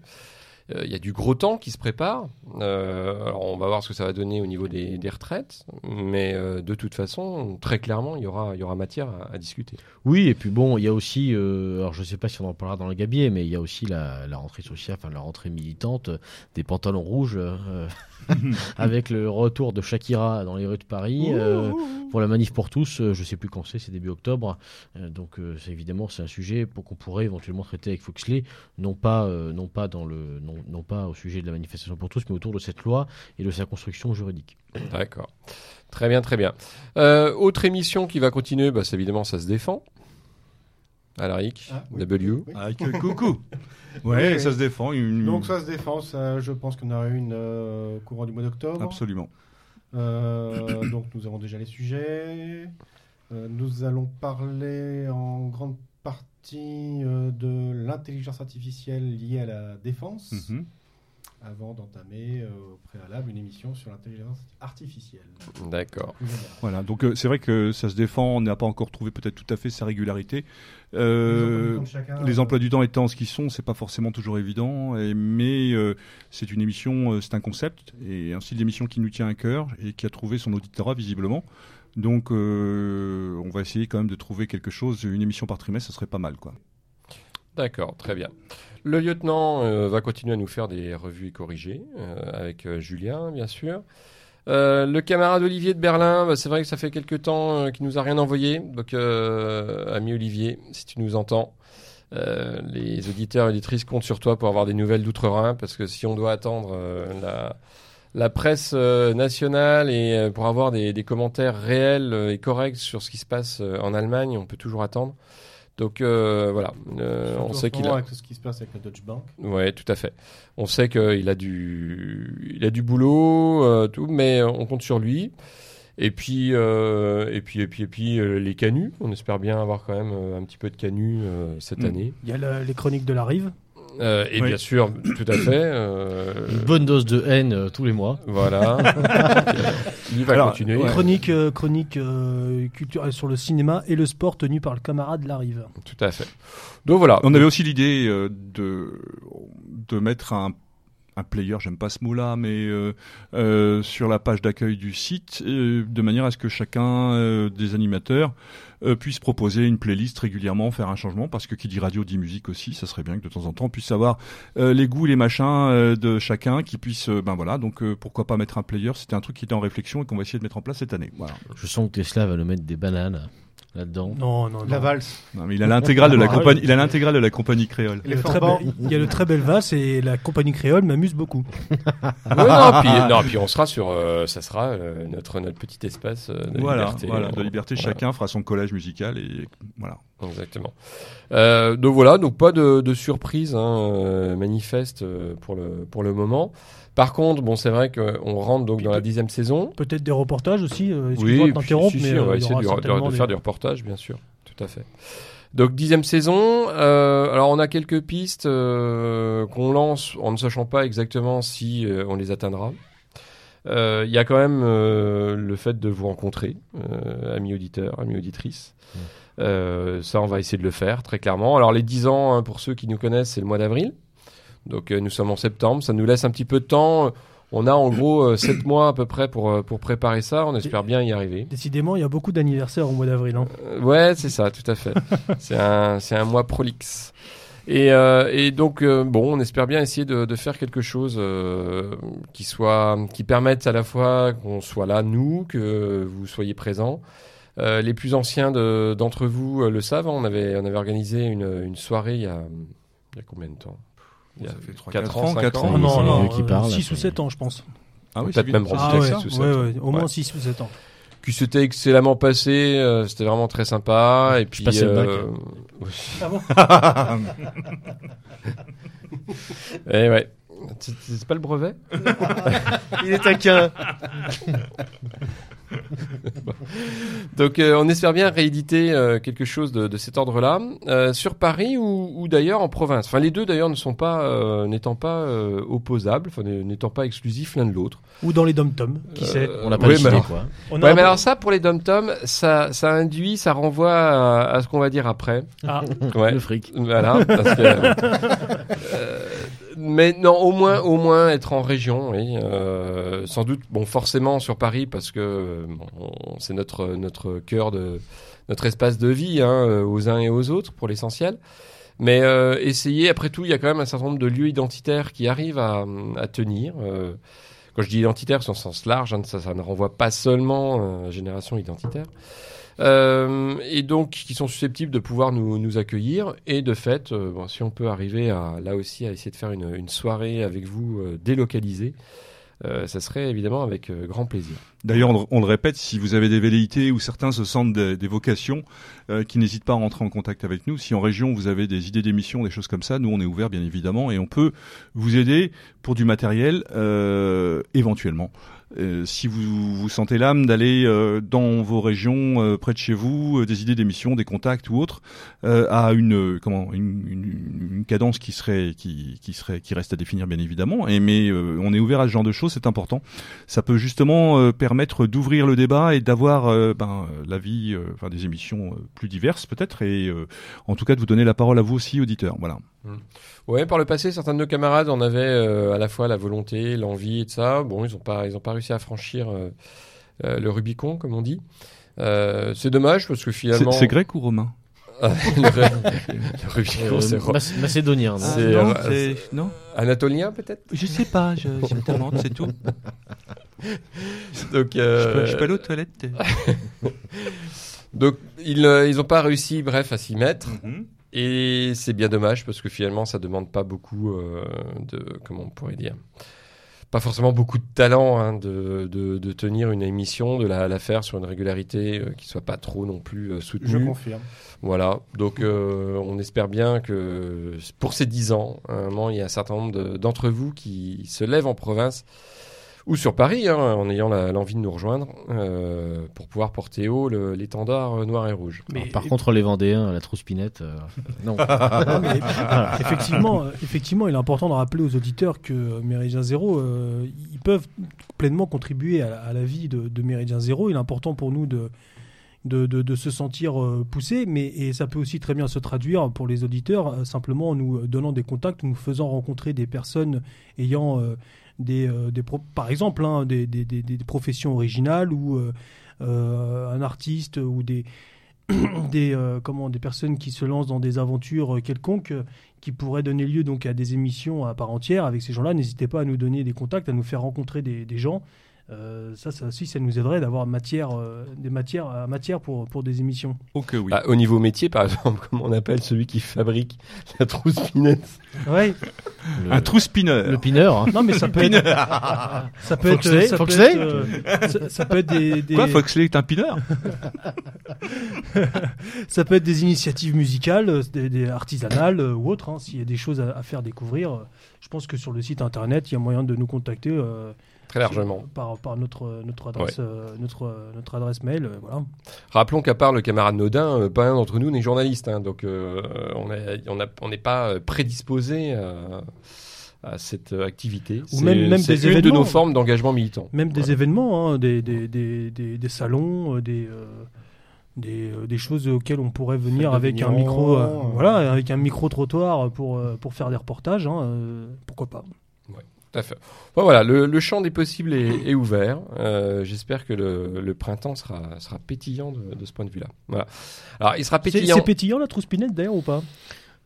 il y a du gros temps qui se prépare. Euh, alors on va voir ce que ça va donner au niveau des, des retraites, mais euh, de toute façon, très clairement, il y aura, il y aura matière à, à discuter. Oui, et puis bon, il y a aussi, euh, alors je sais pas si on en parlera dans le gabier, mais il y a aussi la, la rentrée sociale, enfin la rentrée militante euh, des pantalons rouges, euh, avec le retour de Shakira dans les rues de Paris euh, pour la manif pour tous. euh, je sais plus quand c'est, c'est début octobre. Euh, donc euh, c'est évidemment c'est un sujet pour qu'on pourrait éventuellement traiter avec Foxley, non pas euh, non pas dans le non, non pas au sujet de la manifestation pour tous, mais autour de cette loi et de sa construction juridique. D'accord. Très bien, très bien. Euh, autre émission qui va continuer, bah, c'est évidemment, ça se défend. Alaric, Ah, oui. W. Oui. Ah, que coucou. Ouais, Oui, ça oui. se défend. Une... Donc ça se défend, ça, je pense qu'on aura une euh, courant du mois d'octobre. Absolument. Euh, donc nous avons déjà les sujets. Euh, nous allons parler en grande partie euh, de l'intelligence artificielle liée à la défense, Mhm. avant d'entamer euh, au préalable une émission sur l'intelligence artificielle. D'accord. Voilà, donc euh, c'est vrai que ça se défend, on n'a pas encore trouvé peut-être tout à fait sa régularité. Euh, Les emplois du temps de chacun, les euh, emplois du temps étant ce qu'ils sont, c'est pas forcément toujours évident, et- mais euh, c'est une émission, euh, c'est un concept, et un style d'émission qui nous tient à cœur, et qui a trouvé son auditorat visiblement. Donc euh, on va essayer quand même de trouver quelque chose, une émission par trimestre, ça serait pas mal quoi. D'accord, très bien. Le lieutenant euh, va continuer à nous faire des revues et corrigées, euh, avec euh, Julien, bien sûr. Le camarade Olivier de Berlin, bah, c'est vrai que ça fait quelque temps qu'il nous a rien envoyé. Donc, ami Olivier, si tu nous entends, les auditeurs et auditrices comptent sur toi pour avoir des nouvelles d'outre-Rhin, parce que si on doit attendre la, la presse euh, nationale et euh, pour avoir des, des commentaires réels euh, et corrects sur ce qui se passe en Allemagne, on peut toujours attendre. Donc euh, voilà, Euh, on sait qu'il a. avec ce qui se passe avec la Deutsche Bank. Ouais, tout à fait. On sait qu'il a du, il a du boulot, euh, tout, mais on compte sur lui. Et puis, euh, et puis, et puis, et puis, euh, les canuts. On espère bien avoir quand même euh, un petit peu de canuts euh, cette Mm. année. Il y a les chroniques de la rive. Euh, et Oui. bien sûr, tout à fait. euh, Une bonne dose de haine euh, tous les mois. Voilà. Il va Alors, continuer. Ouais. Chronique, euh, chronique euh, culturelle sur le cinéma et le sport tenu par le camarade la rive. Tout à fait. Donc voilà. On avait aussi l'idée euh, de de mettre un un player, j'aime pas ce mot-là, mais euh, euh, sur la page d'accueil du site, euh, de manière à ce que chacun euh, des animateurs euh, puisse proposer une playlist régulièrement, faire un changement, parce que qui dit radio dit musique aussi, ça serait bien que de temps en temps on puisse savoir euh, les goûts, les machins euh, de chacun, qui puisse, euh, ben voilà, donc pourquoi pas mettre un player, c'était un truc qui était en réflexion et qu'on va essayer de mettre en place cette année. Je sens que Tesla va nous mettre des bananes là-dedans. Non, non, non. La valse. Non, mais il a l'intégrale de la compagnie, il a l'intégrale de la compagnie créole. Il y, a le très bel- il y a le très bel Valse et la compagnie créole m'amuse beaucoup. Ouais, non, puis, non, puis on sera sur, euh, ça sera euh, notre notre petit espace euh, de Voilà, liberté. voilà, de liberté, Voilà. chacun fera son collège musical et voilà. Exactement. Euh, donc voilà, donc pas de, de surprise hein, euh, manifeste euh, pour le pour le moment. Par contre, bon, c'est vrai qu'on rentre donc Puis dans la dixième saison. Peut-être des reportages aussi. Euh, de puis, si, si, mais on va euh, y essayer de, de- certainement de des- faire du reportage, bien sûr. Tout à fait. Donc dixième saison. euh, alors on a quelques pistes euh, qu'on lance en ne sachant pas exactement si euh, on les atteindra. Euh, Il y a quand même euh, le fait de vous rencontrer, euh, amis auditeurs, amis auditrices. Euh, ça, on va essayer de le faire très clairement. Alors les 10 ans, hein, pour ceux qui nous connaissent, c'est le mois d'avril. Donc euh, nous sommes en septembre. Ça nous laisse un petit peu de temps. On a en gros 7 mois à peu près pour, euh, pour préparer ça. On espère bien y arriver. Décidément, il y a beaucoup d'anniversaires au mois d'avril. hein. Euh, ouais, c'est ça, tout à fait. c'est un, un mois prolixe. Et, euh, et donc, euh, bon, on espère bien essayer de, de faire quelque chose euh, qui soit, qui permette à la fois qu'on soit là, nous, que vous soyez présents. Euh, les plus anciens de- d'entre vous euh, le savent. hein, on avait, on avait organisé une, une soirée il y a, il y a combien de temps? Il y a Ça fait trois, quatre quatre ans, ans, cinq quatre ans. ans. Non, non, eux qui euh, parlent, 6 ou après. 7 ans, je pense. Ah Peut-être c'est même. Ah Peut-être ouais, six ou ouais, sept. ouais, au moins Ouais. 6 ou 7 ans. Qui s'était excellemment passé. euh, C'était vraiment très sympa. Et puis, passais le bac. euh, oui. Ah bon Eh ouais. C'est- C'est pas le brevet? Il est taquin. Donc euh, on espère bien rééditer euh, quelque chose de, de cet ordre-là euh, sur Paris ou, ou d'ailleurs en province. Enfin les deux d'ailleurs ne sont pas euh, n'étant pas euh, opposables, enfin n'étant pas exclusifs l'un de l'autre. Ou dans les dom-toms, qui Euh, sait. On n'a pas oui, décidé mais alors- quoi. On Ouais, mais alors ça pour les dom-toms, ça ça induit, ça renvoie à, à ce qu'on va dire après. Ah, Ouais. Le fric. Voilà. parce que, euh, mais non, au moins, au moins être en région, oui. Euh, sans doute, bon, forcément sur Paris parce que euh, bon, on- c'est notre notre cœur de notre espace de vie, hein, euh, aux uns et aux autres pour l'essentiel. Mais euh, essayer, après tout, il y a quand même un certain nombre de lieux identitaires qui arrivent à, à tenir. euh, quand je dis identitaire, c'est en sens large, hein, ça, ça ne renvoie pas seulement à génération identitaire. Euh, et donc qui sont susceptibles de pouvoir nous, accueillir. Et de fait, euh, si on peut arriver à, là aussi à essayer de faire une, une soirée avec vous euh, délocalisée, euh, ça serait évidemment avec grand plaisir. D'ailleurs, on, le répète, si vous avez des velléités ou certains se sentent des, vocations, euh, qui n'hésitent pas à rentrer en contact avec nous. Si en région vous avez des idées d'émissions, des choses comme ça, nous on est ouvert bien évidemment et on peut vous aider pour du matériel euh, éventuellement. Euh, si vous vous sentez l'âme d'aller euh, dans vos régions euh, près de chez vous, euh, des idées d'émissions, des contacts ou autres, euh, à une euh, comment une, une, une cadence qui serait qui, qui serait qui reste à définir bien évidemment. Et mais on est ouvert à ce genre de choses, c'est important ça peut justement euh, permettre d'ouvrir le débat et d'avoir euh, ben, l'avis, euh, enfin des émissions euh, plus diverses peut-être, et en tout cas de vous donner la parole à vous aussi, auditeurs. Voilà. Ouais, par le passé, certains de nos camarades en avaient à la fois la volonté, l'envie et de ça. Bon, ils ont pas, ils ont pas réussi à franchir le Rubicon, comme on dit. C'est dommage parce que finalement, c'est grec ou romain? le, le Rubicon, Euh, c'est Mac- Macédonien. non C'est- non, euh, c'est- non, anatolien peut-être? je sais pas, je, je me demande, c'est tout. Donc, euh, Je peux aller aux toilettes. donc ils, euh, ils ont pas réussi, bref, à s'y mettre. Mhm. Et c'est bien dommage parce que finalement, ça demande pas beaucoup euh, de, comment on pourrait dire, pas forcément beaucoup de talent hein, de, de, de tenir une émission, de la, la faire sur une régularité euh, qui soit pas trop non plus euh, Je soutenue. confirme. Voilà, donc euh, on espère bien que pour ces 10 ans, à un moment, il y a un certain nombre de- d'entre vous qui se lèvent en province ou sur Paris, hein, en ayant l'envie de nous rejoindre euh, pour pouvoir porter haut l'étendard euh, noir et rouge. Mais Alors, par contre, les Vendéens, la trousse-pinette, euh, non. Non, mais effectivement, euh, effectivement, il est important de rappeler aux auditeurs que Méridien Zéro, euh, ils peuvent pleinement contribuer à, à la vie de, de Méridien Zéro. Il est important pour nous de, de, de- de se sentir poussé, mais et ça peut aussi très bien se traduire pour les auditeurs simplement en nous donnant des contacts, nous faisant rencontrer des personnes ayant euh, des, euh, des par exemple hein, des, des, des- professions originales ou euh, euh, un artiste ou des des comment des personnes qui se lancent dans des aventures quelconques qui pourraient donner lieu donc à des émissions à part entière. Avec ces gens-là n'hésitez pas à nous donner des contacts à nous faire rencontrer des, des gens Euh, ça ça aussi ça nous aiderait d'avoir matière euh, des matières à matière pour pour des émissions Ok, oui. Bah, au niveau métier, par exemple, comment on appelle celui qui fabrique la trousse pinette Le, Un trou spinner. le pineur. hein. non mais ça peut être ça peut être Foxley, ça peut Foxley être, euh, ça, ça peut être des, des Quoi, Foxley est un pineur ça peut être des initiatives musicales euh, des, des artisanales euh, ou autres hein, s'il y a des choses à, à faire découvrir euh, je pense que sur le site internet il y a moyen de nous contacter euh, Très largement. par, par notre notre adresse euh, notre euh, notre adresse mail euh, voilà Rappelons qu'à part le camarade Naudin, euh, pas un d'entre nous n'est journaliste, hein, donc on est- on on n'est pas prédisposé à, cette activité. Ou C'est- même- même c'est des une de événements. nos formes d'engagement militant. même des événements hein, des, des, des, des, des salons des des, des choses auxquelles on pourrait venir avec un micro euh, voilà avec un micro trottoir pour pour faire des reportages hein, euh, pourquoi pas Tout à fait. Bon, voilà, le, le champ des possibles est, est ouvert. Euh, J'espère que le, le printemps sera, sera pétillant de, de ce point de vue-là. Voilà. Alors, il sera c'est pétillant. c'est pétillant la trousse pinette d'ailleurs ou pas?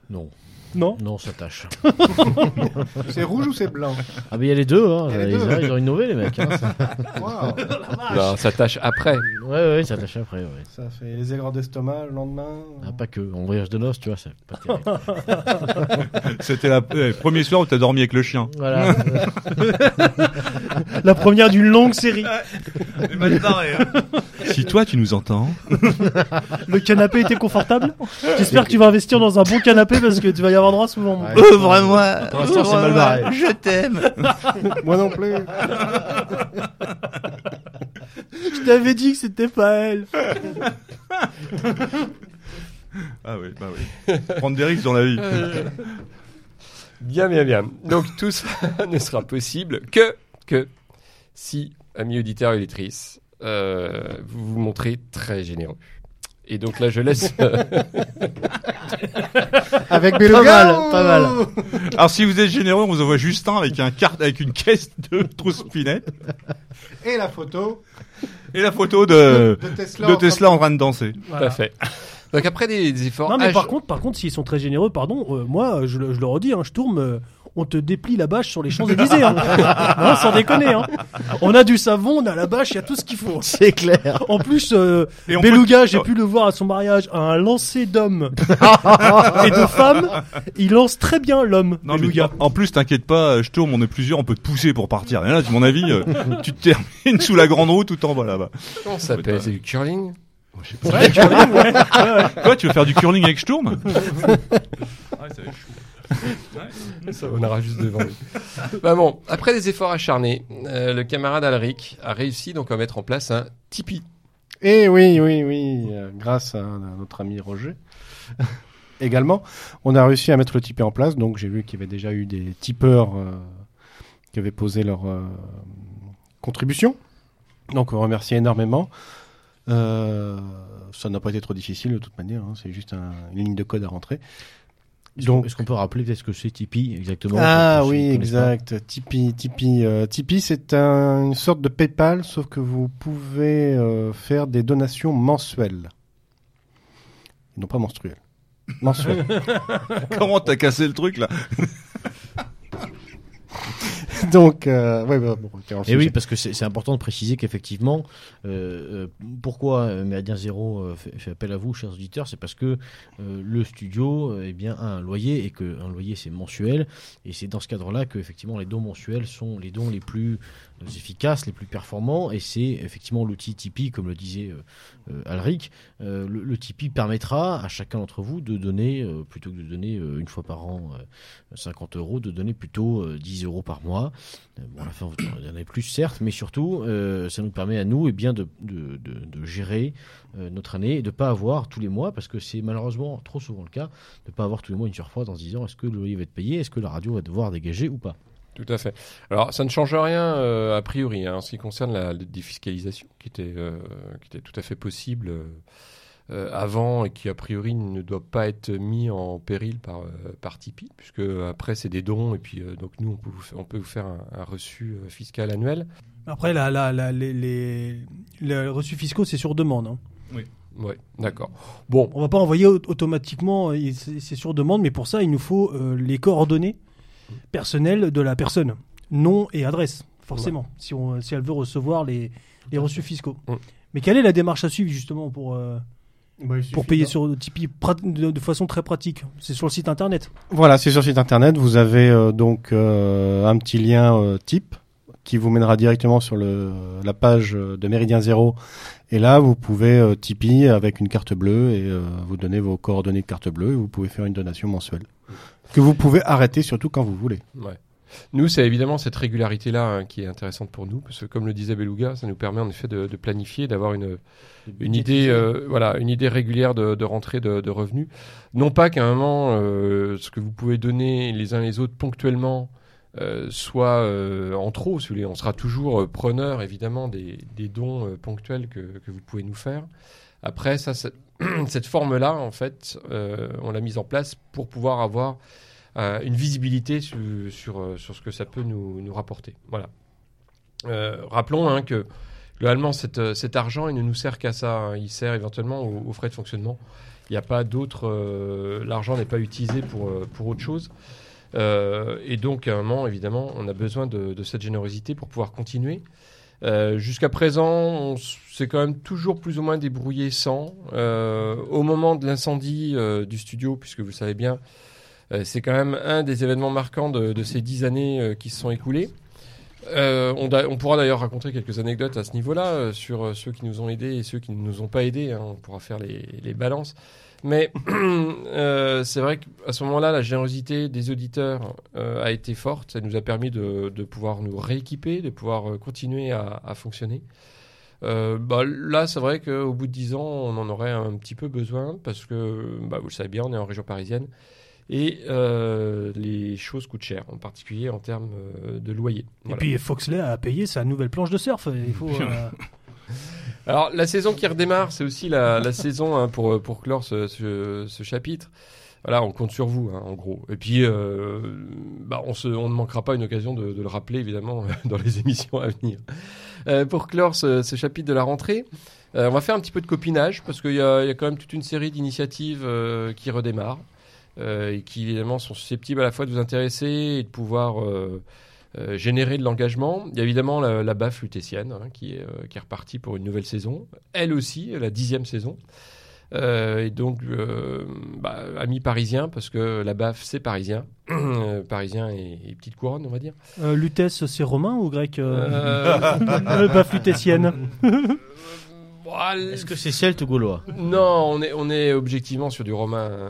Non, non non, ça tâche. C'est rouge ou c'est blanc Ah, mais il y a les deux, hein. Il y a les Ils, deux. ils ont innové, les mecs. Hein. ça- Waouh Non, ça tâche après. Ouais, ouais, ça tâche après, ouais. Ça fait les aigreurs d'estomac le lendemain. Ah, pas que. En voyage de noces, tu vois, c'est pas terrible. C'était la euh, premier soir où t'as dormi avec le chien. voilà. la première d'une longue série Si toi tu nous entends, le canapé était confortable j'espère que tu vas investir dans un bon canapé parce que tu vas y avoir droit souvent Ouais. vraiment. Pour l'instant, c'est mal barré. Je t'aime. Moi non plus. je t'avais dit que c'était pas elle Ah oui, bah oui. Prendre des risques dans la vie. Bien, bien, bien. Donc, tout ça ne sera possible que, que si, amis auditeurs et auditrices, euh, vous vous montrez très généreux. Et donc là, je laisse. euh, Avec Pas Beluga mal, ou- pas mal. Alors si vous êtes généreux, on vous envoie Justin avec un carte avec une caisse de trousse pinette Et la photo et la photo de de Tesla. de en train Tesla en train de danser. Tout à fait. Donc après des, des efforts. Non mais par contre, par contre, s'ils sont très généreux, pardon, euh, moi, je, le- je le redis, hein, je tourne, euh, on te déplie la bâche sur les Champs-Élysées. Hein. non, sans déconner. Hein. On a du savon, on a la bâche, il y a tout ce qu'il faut. C'est clair. En plus, euh, Beluga, peut- j'ai pu le voir à son mariage, un lancer d'hommes et de femmes. Il lance très bien l'homme, Beluga. en plus, t'inquiète pas, je tourne, on est plusieurs, on peut te pousser pour partir. Et là, à mon avis, euh, tu te termines sous la grande roue tout en bas là-bas. Comment ça s'appelle? C'est du curling? Ouais, vois, ouais. Quoi, tu veux faire du curling avec Sturm? Ça, on aura juste devant lui. bah bon, après des efforts acharnés, euh, le camarade Alric a réussi donc à mettre en place un Tipeee. Et oui, oui, oui, euh, grâce à, notre ami Roger. Également, on a réussi à mettre le Tipeee en place. Donc, j'ai vu qu'il y avait déjà eu des tipeurs euh, qui avaient posé leur contribution. Donc, on remercie énormément. Ça n'a pas été trop difficile de toute manière. hein, c'est juste un- une ligne de code à rentrer. Donc, est-ce qu'on peut rappeler peut-être ce que c'est Tipeee exactement Ah oui, exact. Tipeee, Tipeee, euh, Tipeee, c'est un- une sorte de PayPal, sauf que vous pouvez euh, faire des donations mensuelles, non pas menstruelles. Mensuelles. Comment t'as cassé le truc là? Donc, euh, ouais, bah, bon, on Et oui, parce que c'est important de préciser qu'effectivement, euh, euh, pourquoi Méridien Zéro fait, fait appel à vous, chers auditeurs, c'est parce que euh, le studio eh bien, a un loyer et que un loyer c'est mensuel. Et c'est dans ce cadre-là que effectivement les dons mensuels sont les dons les plus efficaces, les plus performants. Et c'est effectivement l'outil Tipeee, comme le disait euh, euh, Alric. Euh, le, Tipeee permettra à chacun d'entre vous de donner, plutôt que de donner une fois par an euh, 50 euros, de donner plutôt euh, 10 euros par mois. Bon, à la fin, en a plus, certes, mais surtout, ça nous permet à nous eh bien, de, gérer notre année et de ne pas avoir tous les mois, parce que c'est malheureusement trop souvent le cas, de ne pas avoir tous les mois une surprise en se disant est-ce que le loyer va être payé, est-ce que la radio va devoir dégager ou pas? Tout à fait. Alors, ça ne change rien euh, a priori hein, en ce qui concerne la, défiscalisation, qui était, euh, qui était tout à fait possible euh, avant et qui a priori ne doit pas être mis en péril par, euh, par Tipeee, puisque après c'est des dons et puis euh, donc nous on peut vous faire, on peut vous faire un, un reçu euh, fiscal annuel. Après, la, la, la- les, les, les reçus fiscaux, c'est sur demande. hein. Ouais, d'accord. Bon, On va pas envoyer au- automatiquement, c'est c'est sur demande, mais pour ça, il nous faut euh, les coordonnées personnelles de la personne, nom et adresse, forcément, si, on, si elle veut recevoir les, les reçus fiscaux. Mais quelle est la démarche à suivre justement pour, euh, Bah, pour payer sur Tipeee de, de façon très pratique? C'est sur le site internet. Voilà, c'est sur le site internet. Vous avez euh, donc euh, un petit lien euh, type qui vous mènera directement sur le, la page de Méridien Zéro. Et là, vous pouvez euh, Tipeee avec une carte bleue et euh, vous donner vos coordonnées de carte bleue et vous pouvez faire une donation mensuelle. Que vous pouvez arrêter surtout quand vous voulez. Ouais. Nous, c'est évidemment cette régularité-là hein, qui est intéressante pour nous, parce que comme le disait Beluga, ça nous permet en effet de, de planifier, d'avoir une, une idée, euh, voilà, une idée régulière de, de rentrée de, de revenus. Non pas qu'à un moment, euh, ce que vous pouvez donner les uns les autres ponctuellement euh, soit euh, en trop, si vous voulez. On sera toujours preneur, évidemment, des, des dons euh, ponctuels que, que vous pouvez nous faire. Après, ça, cette forme-là, en fait, euh, on l'a mise en place pour pouvoir avoir euh, une visibilité sur, euh, sur ce que ça peut nous, nous rapporter. Voilà. Rappelons hein, que globalement, cet, euh, cet argent, il ne nous sert qu'à ça. hein. Il sert éventuellement aux, frais de fonctionnement. Il n'y a pas d'autre. L'argent n'est pas utilisé pour, pour autre chose. Et donc, à un moment, évidemment, on a besoin de cette générosité pour pouvoir continuer. Euh, Jusqu'à présent, on s'est quand même toujours plus ou moins débrouillé sans. Euh, au moment de l'incendie euh, du studio, puisque vous le savez bien, c'est quand même un des événements marquants de, ces dix années qui se sont écoulées. On, pourra d'ailleurs raconter quelques anecdotes à ce niveau-là sur ceux qui nous ont aidés et ceux qui ne nous ont pas aidés. hein. on pourra faire les balances. Mais euh, c'est vrai qu'à ce moment-là, la générosité des auditeurs euh, a été forte. Ça nous a permis de, de pouvoir nous rééquiper, de pouvoir euh, continuer à, à fonctionner. Euh, bah, là, c'est vrai qu'au bout de 10 ans, on en aurait un petit peu besoin parce que, bah, vous le savez bien, on est en région parisienne et euh, les choses coûtent cher, en particulier en termes de loyer. Et puis Foxley a payé sa nouvelle planche de surf. Il faut, euh, Alors, la saison qui redémarre, c'est aussi la, saison hein, pour, pour clore ce, chapitre. Voilà, on compte sur vous, hein, en gros. Et puis, euh, bah, on, ne manquera pas une occasion de, le rappeler, évidemment, dans les émissions à venir. Euh, pour clore ce, chapitre de la rentrée, euh, on va faire un petit peu de copinage, parce qu'il y, y a quand même toute une série d'initiatives qui redémarrent, et qui, évidemment, sont susceptibles à la fois de vous intéresser et de pouvoir... euh, générer de l'engagement. Il y a évidemment la, la BAF lutétienne hein, qui, est, euh, qui est repartie pour une nouvelle saison. Elle aussi, la dixième saison. Euh, et donc, euh, bah, amis parisiens, parce que la BAF, c'est parisien. Euh, parisien et, et petite couronne, on va dire. euh, Lutèce, c'est romain ou grec euh, Euh, euh, Baf lutétienne. Est-ce que c'est celte ou gaulois? Non, on est, on est objectivement sur du romain.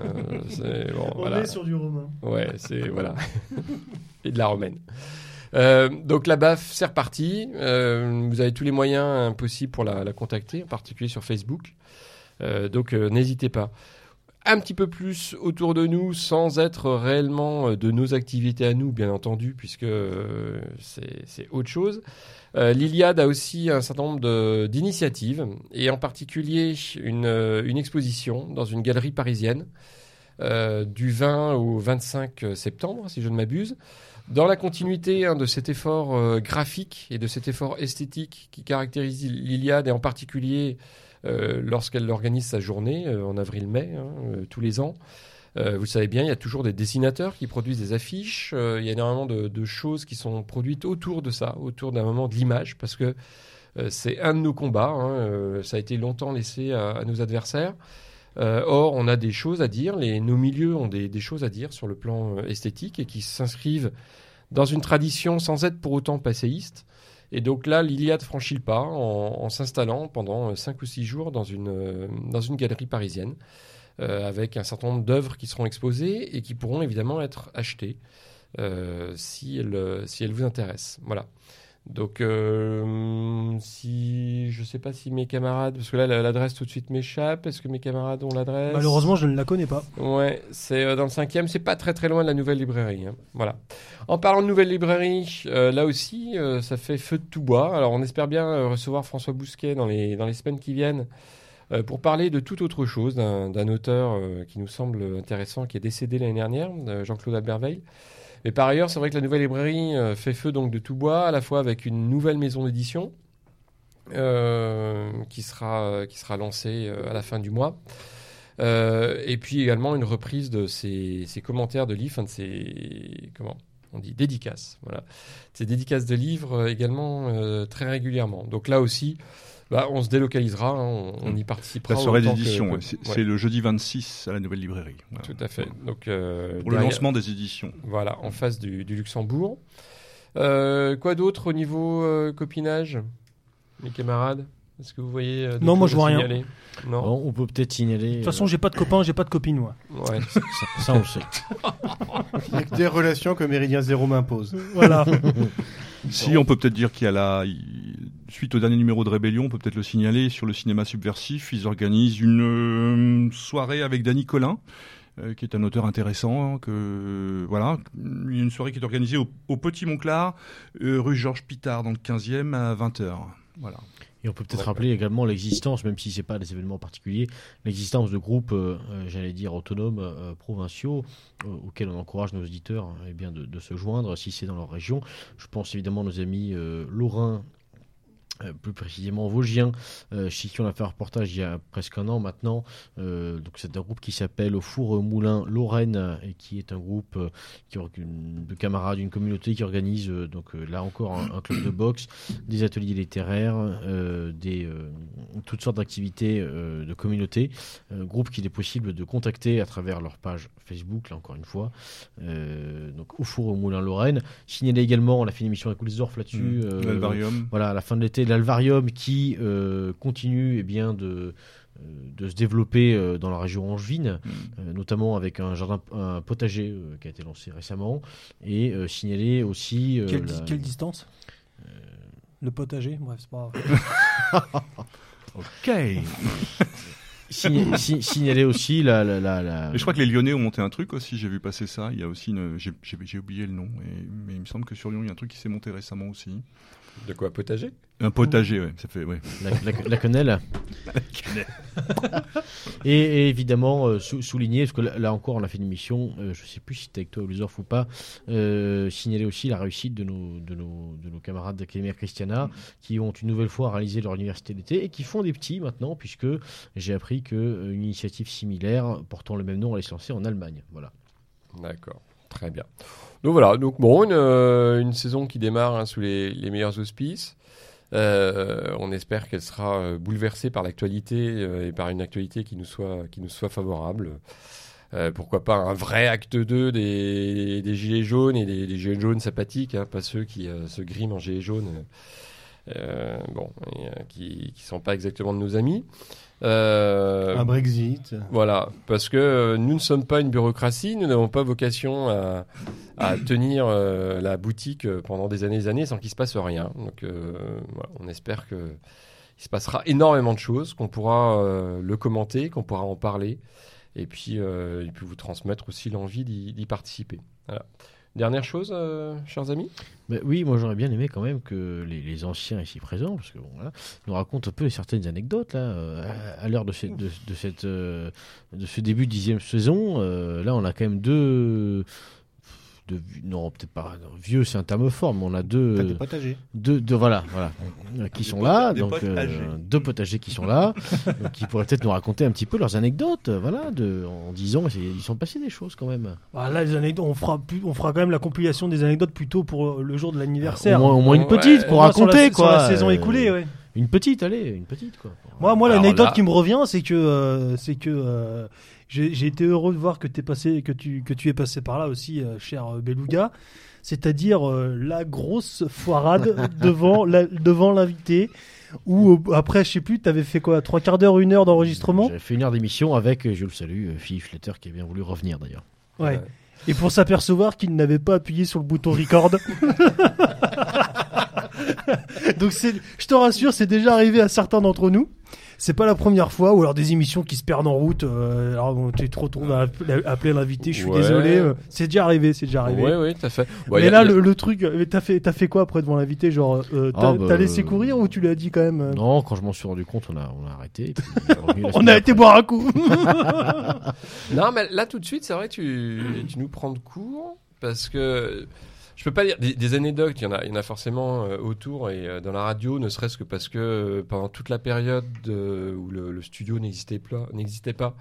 c'est- bon, voilà. sur du romain. Ouais, c'est voilà. et de la romaine. Euh, donc la BAF, c'est reparti. Euh, vous avez tous les moyens possibles pour la, contacter, en particulier sur Facebook. Euh, donc n'hésitez pas. Un petit peu plus autour de nous, sans être réellement de nos activités à nous, bien entendu, puisque c'est autre chose. L'Iliade a aussi un certain nombre d'initiatives, et en particulier une, exposition dans une galerie parisienne du 20 au 25 septembre, si je ne m'abuse. Dans la continuité hein, de cet effort euh, graphique et de cet effort esthétique qui caractérise l'Iliade, et en particulier euh, lorsqu'elle organise sa journée euh, en avril-mai, hein, tous les ans, vous le savez bien, il y a toujours des dessinateurs qui produisent des affiches. il y a énormément de, choses qui sont produites autour de ça, autour d'un moment de l'image, parce que c'est un de nos combats. hein, ça a été longtemps laissé à nos adversaires. Euh, or, on a des choses à dire. Les, nos milieux ont des, choses à dire sur le plan euh, esthétique et qui s'inscrivent dans une tradition sans être pour autant passéiste. Et donc là, l'Iliade franchit le pas en, s'installant pendant 5 ou 6 jours dans une, euh, dans une galerie parisienne euh, avec un certain nombre d'œuvres qui seront exposées et qui pourront évidemment être achetées. euh, si, elle, euh, si elle vous intéresse. Voilà. Donc, euh, si je sais pas si mes camarades, parce que là la- l'adresse tout de suite m'échappe. Est-ce que mes camarades ont l'adresse? Malheureusement, je ne la connais pas. Ouais, c'est euh, dans le cinquième, c'est pas très très loin de la nouvelle librairie. hein. Voilà. En parlant de nouvelle librairie, euh, là aussi, euh, ça fait feu de tout bois. Alors on espère bien recevoir François Bousquet dans les, dans les semaines qui viennent pour parler de toute autre chose, d'un auteur qui nous semble intéressant, qui est décédé l'année dernière, Jean-Claude Alberveil. Mais par ailleurs, c'est vrai que la nouvelle librairie euh, fait feu donc de tout bois, à la fois avec une nouvelle maison d'édition euh, qui, sera, qui sera lancée euh, à la fin du mois. Et puis également une reprise de ses, commentaires de livres, enfin de ses comment on dit dédicaces, voilà, ses dédicaces de livres également très régulièrement. Donc là aussi, bah, on se délocalisera, hein, on, on y participera. La soirée d'édition, c'est ouais, le jeudi 26 à la nouvelle librairie. Voilà. tout à fait. Donc euh, Pour le lancement des éditions. voilà, en face du, du Luxembourg. Euh, quoi d'autre au niveau euh, copinage, mes camarades? Est-ce que vous voyez euh, Non, moi, je vois rien. Non? Bon, on peut peut-être signaler. De toute façon, euh, j'ai pas de copains, j'ai pas de copines, moi. Ouais. ça, ça, on le sait. Il n'y a que des relations que Méridien Zéro m'impose. Voilà. Si, on peut peut-être dire qu'il y a la. Suite au dernier numéro de Rébellion, on peut peut-être le signaler sur le cinéma subversif. Ils organisent une euh, soirée avec Danny Collin, euh, qui est un auteur intéressant. Que voilà, il y a une soirée qui est organisée au, au Petit Montclar, euh, rue Georges Pitard, dans le 15e à 20h. Voilà. Et on peut peut-être Ouais. rappeler également l'existence, même si c'est pas des événements particuliers, l'existence de groupes, euh, j'allais dire autonomes, euh, provinciaux, euh, auxquels on encourage nos auditeurs eh bien, de, de se joindre si c'est dans leur région. Je pense évidemment à nos amis euh, lorrains. Euh, plus précisément vosgiens, euh, chez qui on a fait un reportage il y a presque un an maintenant. Euh, donc c'est un groupe qui s'appelle Au Four Moulin Lorraine et qui est un groupe euh, qui, de camarades d'une communauté qui organise donc là encore un, un club de boxe, des ateliers littéraires, des, toutes sortes d'activités de communauté. Groupe qu'il est possible de contacter à travers leur page Facebook, là encore une fois. Donc au four moulin Lorraine. Signalé également, on a fait une émission avec Wilsdorf là-dessus. L'Alvarium. voilà, à la fin de l'été, l'Alvarium qui euh, continue eh bien, de, euh, de se développer euh, dans la région angevine, Mm. euh, notamment avec un jardin, un potager euh, qui a été lancé récemment, et euh, signaler aussi. euh, quelle, la- quelle distance? Le potager? Bref, c'est pas grave. Ok. signa- si- signaler aussi la. la, la, la- Et je crois que les Lyonnais ont monté un truc aussi, j'ai vu passer ça. Il y a aussi une. J'ai oublié le nom, et- mais il me semble que sur Lyon, il y a un truc qui s'est monté récemment aussi. De quoi? Potager? Un potager, ouais, ça fait. Ouais. la, la- la quenelle. et, et évidemment, euh, sou- souligner, parce que là, là encore, on a fait une émission, euh, je sais plus si c'était avec toi, Lusorf ou pas, euh, signaler aussi la réussite de nos, de nos, de nos camarades d'Académie Christiana, qui ont une nouvelle fois réalisé leur université d'été et qui font des petits maintenant, puisque j'ai appris qu'une initiative similaire portant le même nom allait se lancer en Allemagne. Voilà. D'accord, très bien. Donc voilà, donc bon, une, euh, une saison qui démarre hein, sous les, les meilleurs auspices. Euh, on espère qu'elle sera euh, bouleversée par l'actualité euh, et par une actualité qui nous soit, qui nous soit favorable. Euh, pourquoi pas un vrai acte 2 des, des gilets jaunes et des, des gilets jaunes sympathiques, hein, pas ceux qui euh, se griment en gilets jaunes, euh, bon, et, euh, qui ne sont pas exactement de nos amis. Euh, Un Brexit. voilà, parce que euh, nous ne sommes pas une bureaucratie, nous n'avons pas vocation à, à tenir euh, la boutique pendant des années et des années sans qu'il se passe rien. Donc voilà, on espère que il se passera énormément de choses, qu'on pourra le commenter, qu'on pourra en parler, et puis, et puis vous transmettre aussi l'envie d'y d'y participer. Voilà. Dernière chose, euh, chers amis? Ben oui, moi j'aurais bien aimé quand même que les, anciens ici présents, parce que bon, nous racontent un peu certaines anecdotes euh, à, l'heure de, de cette, euh, de ce début de dixième saison. là, on a quand même deux, de, non peut-être pas non, vieux, c'est un terme fort, mais on a deux, des potagers. deux, deux voilà, voilà, euh, qui sont là, des donc euh, potagers. deux potagers qui sont là, donc qui pourraient peut-être nous raconter un petit peu leurs anecdotes, euh, voilà, de, en disant, ils sont passés des choses quand même. Bah, là, les anecdotes, on fera, plus, on fera quand même la compilation des anecdotes plutôt pour le jour de Au l'anniversaire. moins, au moins une petite pour la- raconter sur quoi. la saison euh, écoulée, ouais. Une petite, allez, une petite quoi. Moi, moi l'anecdote là- qui me revient, c'est que, euh, c'est que euh, j'ai été heureux de voir que, t'es passé, que, tu, que tu es passé par là aussi, euh, cher Beluga. C'est-à-dire euh, la grosse foirade devant la- devant l'invité. Ou après, je sais plus, t'avais fait quoi Trois quarts d'heure, une heure d'enregistrement? J'avais fait une heure d'émission avec, je le salue, Philippe Schletter qui a bien voulu revenir d'ailleurs. Ouais. Et pour s'apercevoir qu'il n'avait pas appuyé sur le bouton record. Donc c'est, je te rassure, c'est déjà arrivé à certains d'entre nous. C'est pas la première fois, ou alors des émissions qui se perdent en route. euh, alors on- tu te retrouves à appeler, l'invité. Je suis Ouais. désolé. euh, c'est déjà arrivé, c'est déjà arrivé. Oui, oui, tout à fait. Mais a- là, a- le, le truc, euh, t'as fait, t'as fait quoi après devant l'invité Genre, euh, t'as Ah, bah, t'as laissé courir ou tu lui as dit quand même euh, Non, quand je m'en suis rendu compte, on a, on a arrêté. et puis on a après. été boire un coup. Non, mais là tout de suite, c'est vrai tu, tu nous prends de court parce que je peux pas dire des, des anecdotes. Il y en a, il y en a forcément euh, autour et euh, dans la radio, ne serait-ce que parce que euh, pendant toute la période où le, le studio n'existait pas, n'existait pas.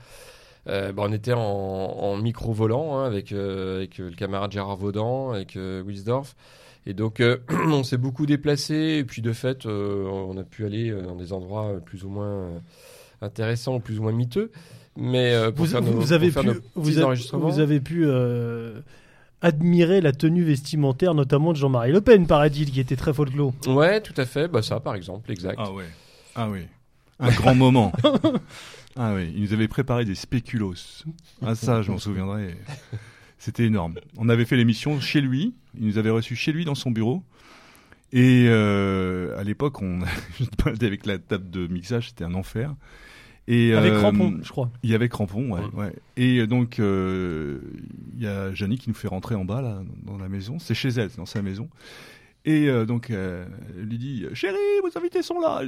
bah, on était en, en micro volant hein, avec avec le camarade Gérard Vaudan, avec Wilsdorf. Et donc, on s'est beaucoup déplacé. Et puis, de fait, on a pu aller dans des endroits plus ou moins intéressants, plus ou moins miteux. Mais pour Vous, faire vous- nos- vous avez pour pu, vous, avez- enregistrements. vous avez pu admirer la tenue vestimentaire, notamment de Jean-Marie Le Pen, paraît-il, qui était très folklore. Ouais, tout à fait. Bah ça, par exemple, exact. Ah ouais. Ah oui. Un grand moment. Ah oui, il nous avait préparé des spéculoos. Ah ça, je m'en souviendrai. C'était énorme. On avait fait l'émission chez lui. Il nous avait reçus chez lui dans son bureau. Et euh, à l'époque, on avec la table de mixage, c'était un enfer. Et Avec euh, crampon, je crois. Il y avait crampon, ouais. ouais. Et euh, donc, euh, il y a Janie qui nous fait rentrer en bas, là, dans la maison. C'est chez elle, c'est dans sa maison. Et euh, donc, euh, elle lui dit Chérie, vos invités sont là.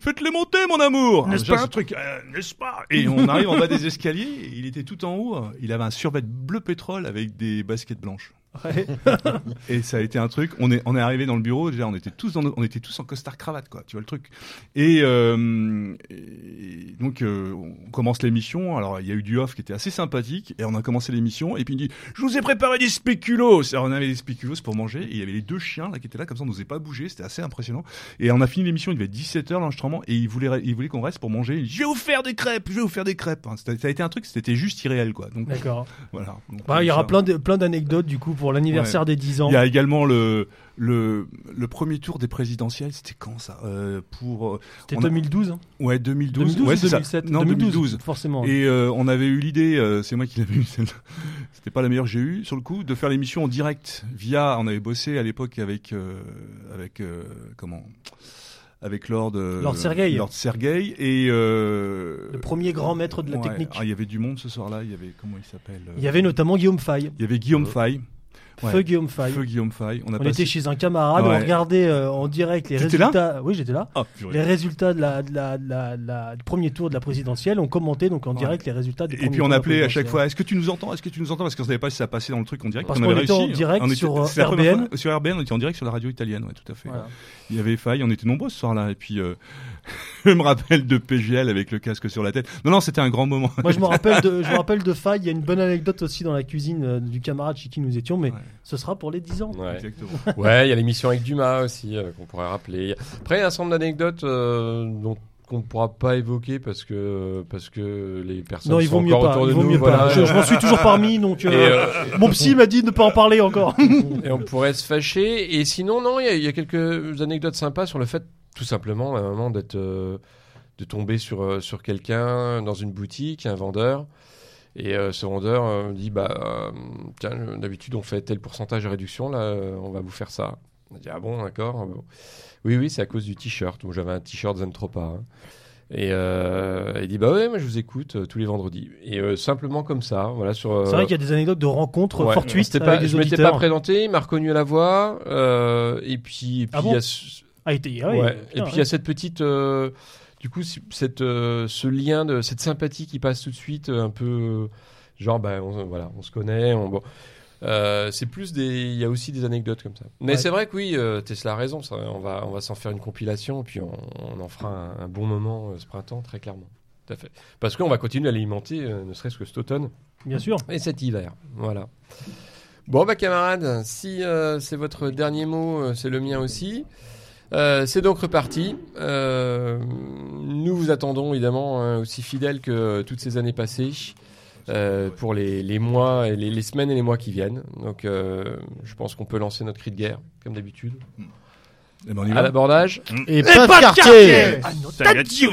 Faites-les monter, mon amour. N'est-ce pas ce truc, euh, n'est-ce pas? Et on arrive en bas des escaliers. il était tout en haut. Il avait un survêt bleu pétrole avec des baskets blanches. Ouais. Et ça a été un truc. On est, on est arrivé dans le bureau. Déjà, on était tous, dans nos- on était tous en costard cravate, quoi. Tu vois le truc. Et, euh, et donc, euh, on commence l'émission. Alors, il y a eu du off qui était assez sympathique. Et on a commencé l'émission. Et puis il dit, je vous ai préparé des spéculoos. Alors, on avait des spéculoos pour manger. Et il y avait les deux chiens là qui étaient là, comme ça, on n'osait pas bouger. C'était assez impressionnant. Et on a fini l'émission. Il devait être 17 h l'enregistrement. Et il voulait, il voulait qu'on reste pour manger. Il dit, je vais vous faire des crêpes. Je vais vous faire des crêpes. Hein, ça a été un truc. C'était juste irréel, quoi. Donc, D'accord. voilà. Donc, Bah, il y aura plein de- plein d'anecdotes du coup pour l'anniversaire des 10 ans. il y a également le, le, le premier tour des présidentielles, c'était quand ça euh, Pour euh, C'était on a- 2012. hein. ouais 2012, 2012 ouais ou c'est ça. 2007 Non 2012. forcément. Et euh, on avait eu l'idée, euh, c'est moi qui l'avais eu, celle-là. c'était pas la meilleure que j'ai eue sur le coup, de faire l'émission en direct via. On avait bossé à l'époque avec euh, avec euh, comment avec Lord euh, Lord Sergei. Lord Sergei et euh, Le premier grand maître de la ouais, technique. ah, il y avait du monde ce soir-là. Il y avait comment il s'appelle euh, Il y avait notamment Guillaume Fay. il y avait Guillaume Fay. Ouais. Feu Guillaume Fay. Feu Guillaume Fay. On a On passé- était chez un camarade, on regardait euh, en direct les là résultats. oui, j'étais là. Ah. Les résultats de la, de la, de la- de la- du premier tour de la présidentielle, on commentait donc en Ouais. direct les résultats du Et puis on appelait à chaque fois Est-ce que tu nous entends Est-ce que tu nous entends? Parce qu'on savait pas si ça passait dans le truc en direct. Parce qu'on était en réussi. direct On sur, euh, c'est la première RBN. fois- sur RBN, on était en direct sur la radio italienne, ouais, tout à fait. Voilà. Il y avait faille, on était nombreux ce soir-là. Et puis euh, je me rappelle de PGL avec le casque sur la tête. Non, non, c'était un grand moment. Moi, je me rappelle de, je me rappelle de Fay. Il y a une bonne anecdote aussi dans la cuisine euh, du camarade chez qui nous étions, mais Ouais. Ce sera pour les 10 ans. Ouais. Exactement. Ouais, il y a l'émission avec Dumas aussi euh, qu'on pourrait rappeler. Après, il y a un certain nombre d'anecdotes euh, dont qu'on ne pourra pas évoquer parce que parce que les personnes Non, il sont vaut mieux encore pas. autour Il de nous. mieux voilà. pas. Je, je m'en suis toujours parmi, donc euh, euh, mon psy m'a dit de ne pas en parler encore. et on pourrait se fâcher. Et sinon, non, il y, a- il y a quelques anecdotes sympas sur le fait, tout simplement, à un moment, d'être euh, de tomber sur sur quelqu'un dans une boutique, un vendeur. Et euh, ce vendeur euh, dit bah euh, tiens euh, d'habitude on fait tel pourcentage de réduction là on va vous faire ça. On dit ah bon d'accord. Bon. Oui oui c'est à cause du t-shirt. Moi j'avais un t-shirt Zentropa. hein. Et euh, il dit bah ouais moi je vous écoute euh, tous les vendredis. Et euh, simplement comme ça voilà sur. C'est vrai qu'il y a des anecdotes de rencontres Ouais, fortuites avec pas, des je m'étais pas présenté, il m'a reconnu à la voix, et puis, et puis Ah bon il y a ce- Ah, il était- oui, ouais, putain, et puis il y a cette petite, du coup, cette, euh, ce lien de cette sympathie qui passe tout de suite, euh, un peu, euh, genre, ben, on, voilà, on se connaît, on, bon. Euh, c'est plus des, il y a aussi des anecdotes comme ça. Mais Ouais. c'est vrai que oui, euh, Tesla a raison. Ça, on va, on va s'en faire une compilation, puis on, on en fera un, un bon moment euh, ce printemps, très clairement. Tout à fait. Parce qu'on va continuer à l'alimenter, ne serait-ce que cet automne. Bien sûr. Et cet hiver, voilà. Bon, bah camarades, si c'est votre dernier mot, c'est le mien aussi. Euh, c'est donc reparti. Euh, nous vous attendons évidemment hein, aussi fidèles que toutes ces années passées euh, pour les, les mois, et les, les semaines et les mois qui viennent. Donc euh, je pense qu'on peut lancer notre cri de guerre, comme d'habitude. Ben, on y À l'abordage. Et pas de quartier Ah, dit-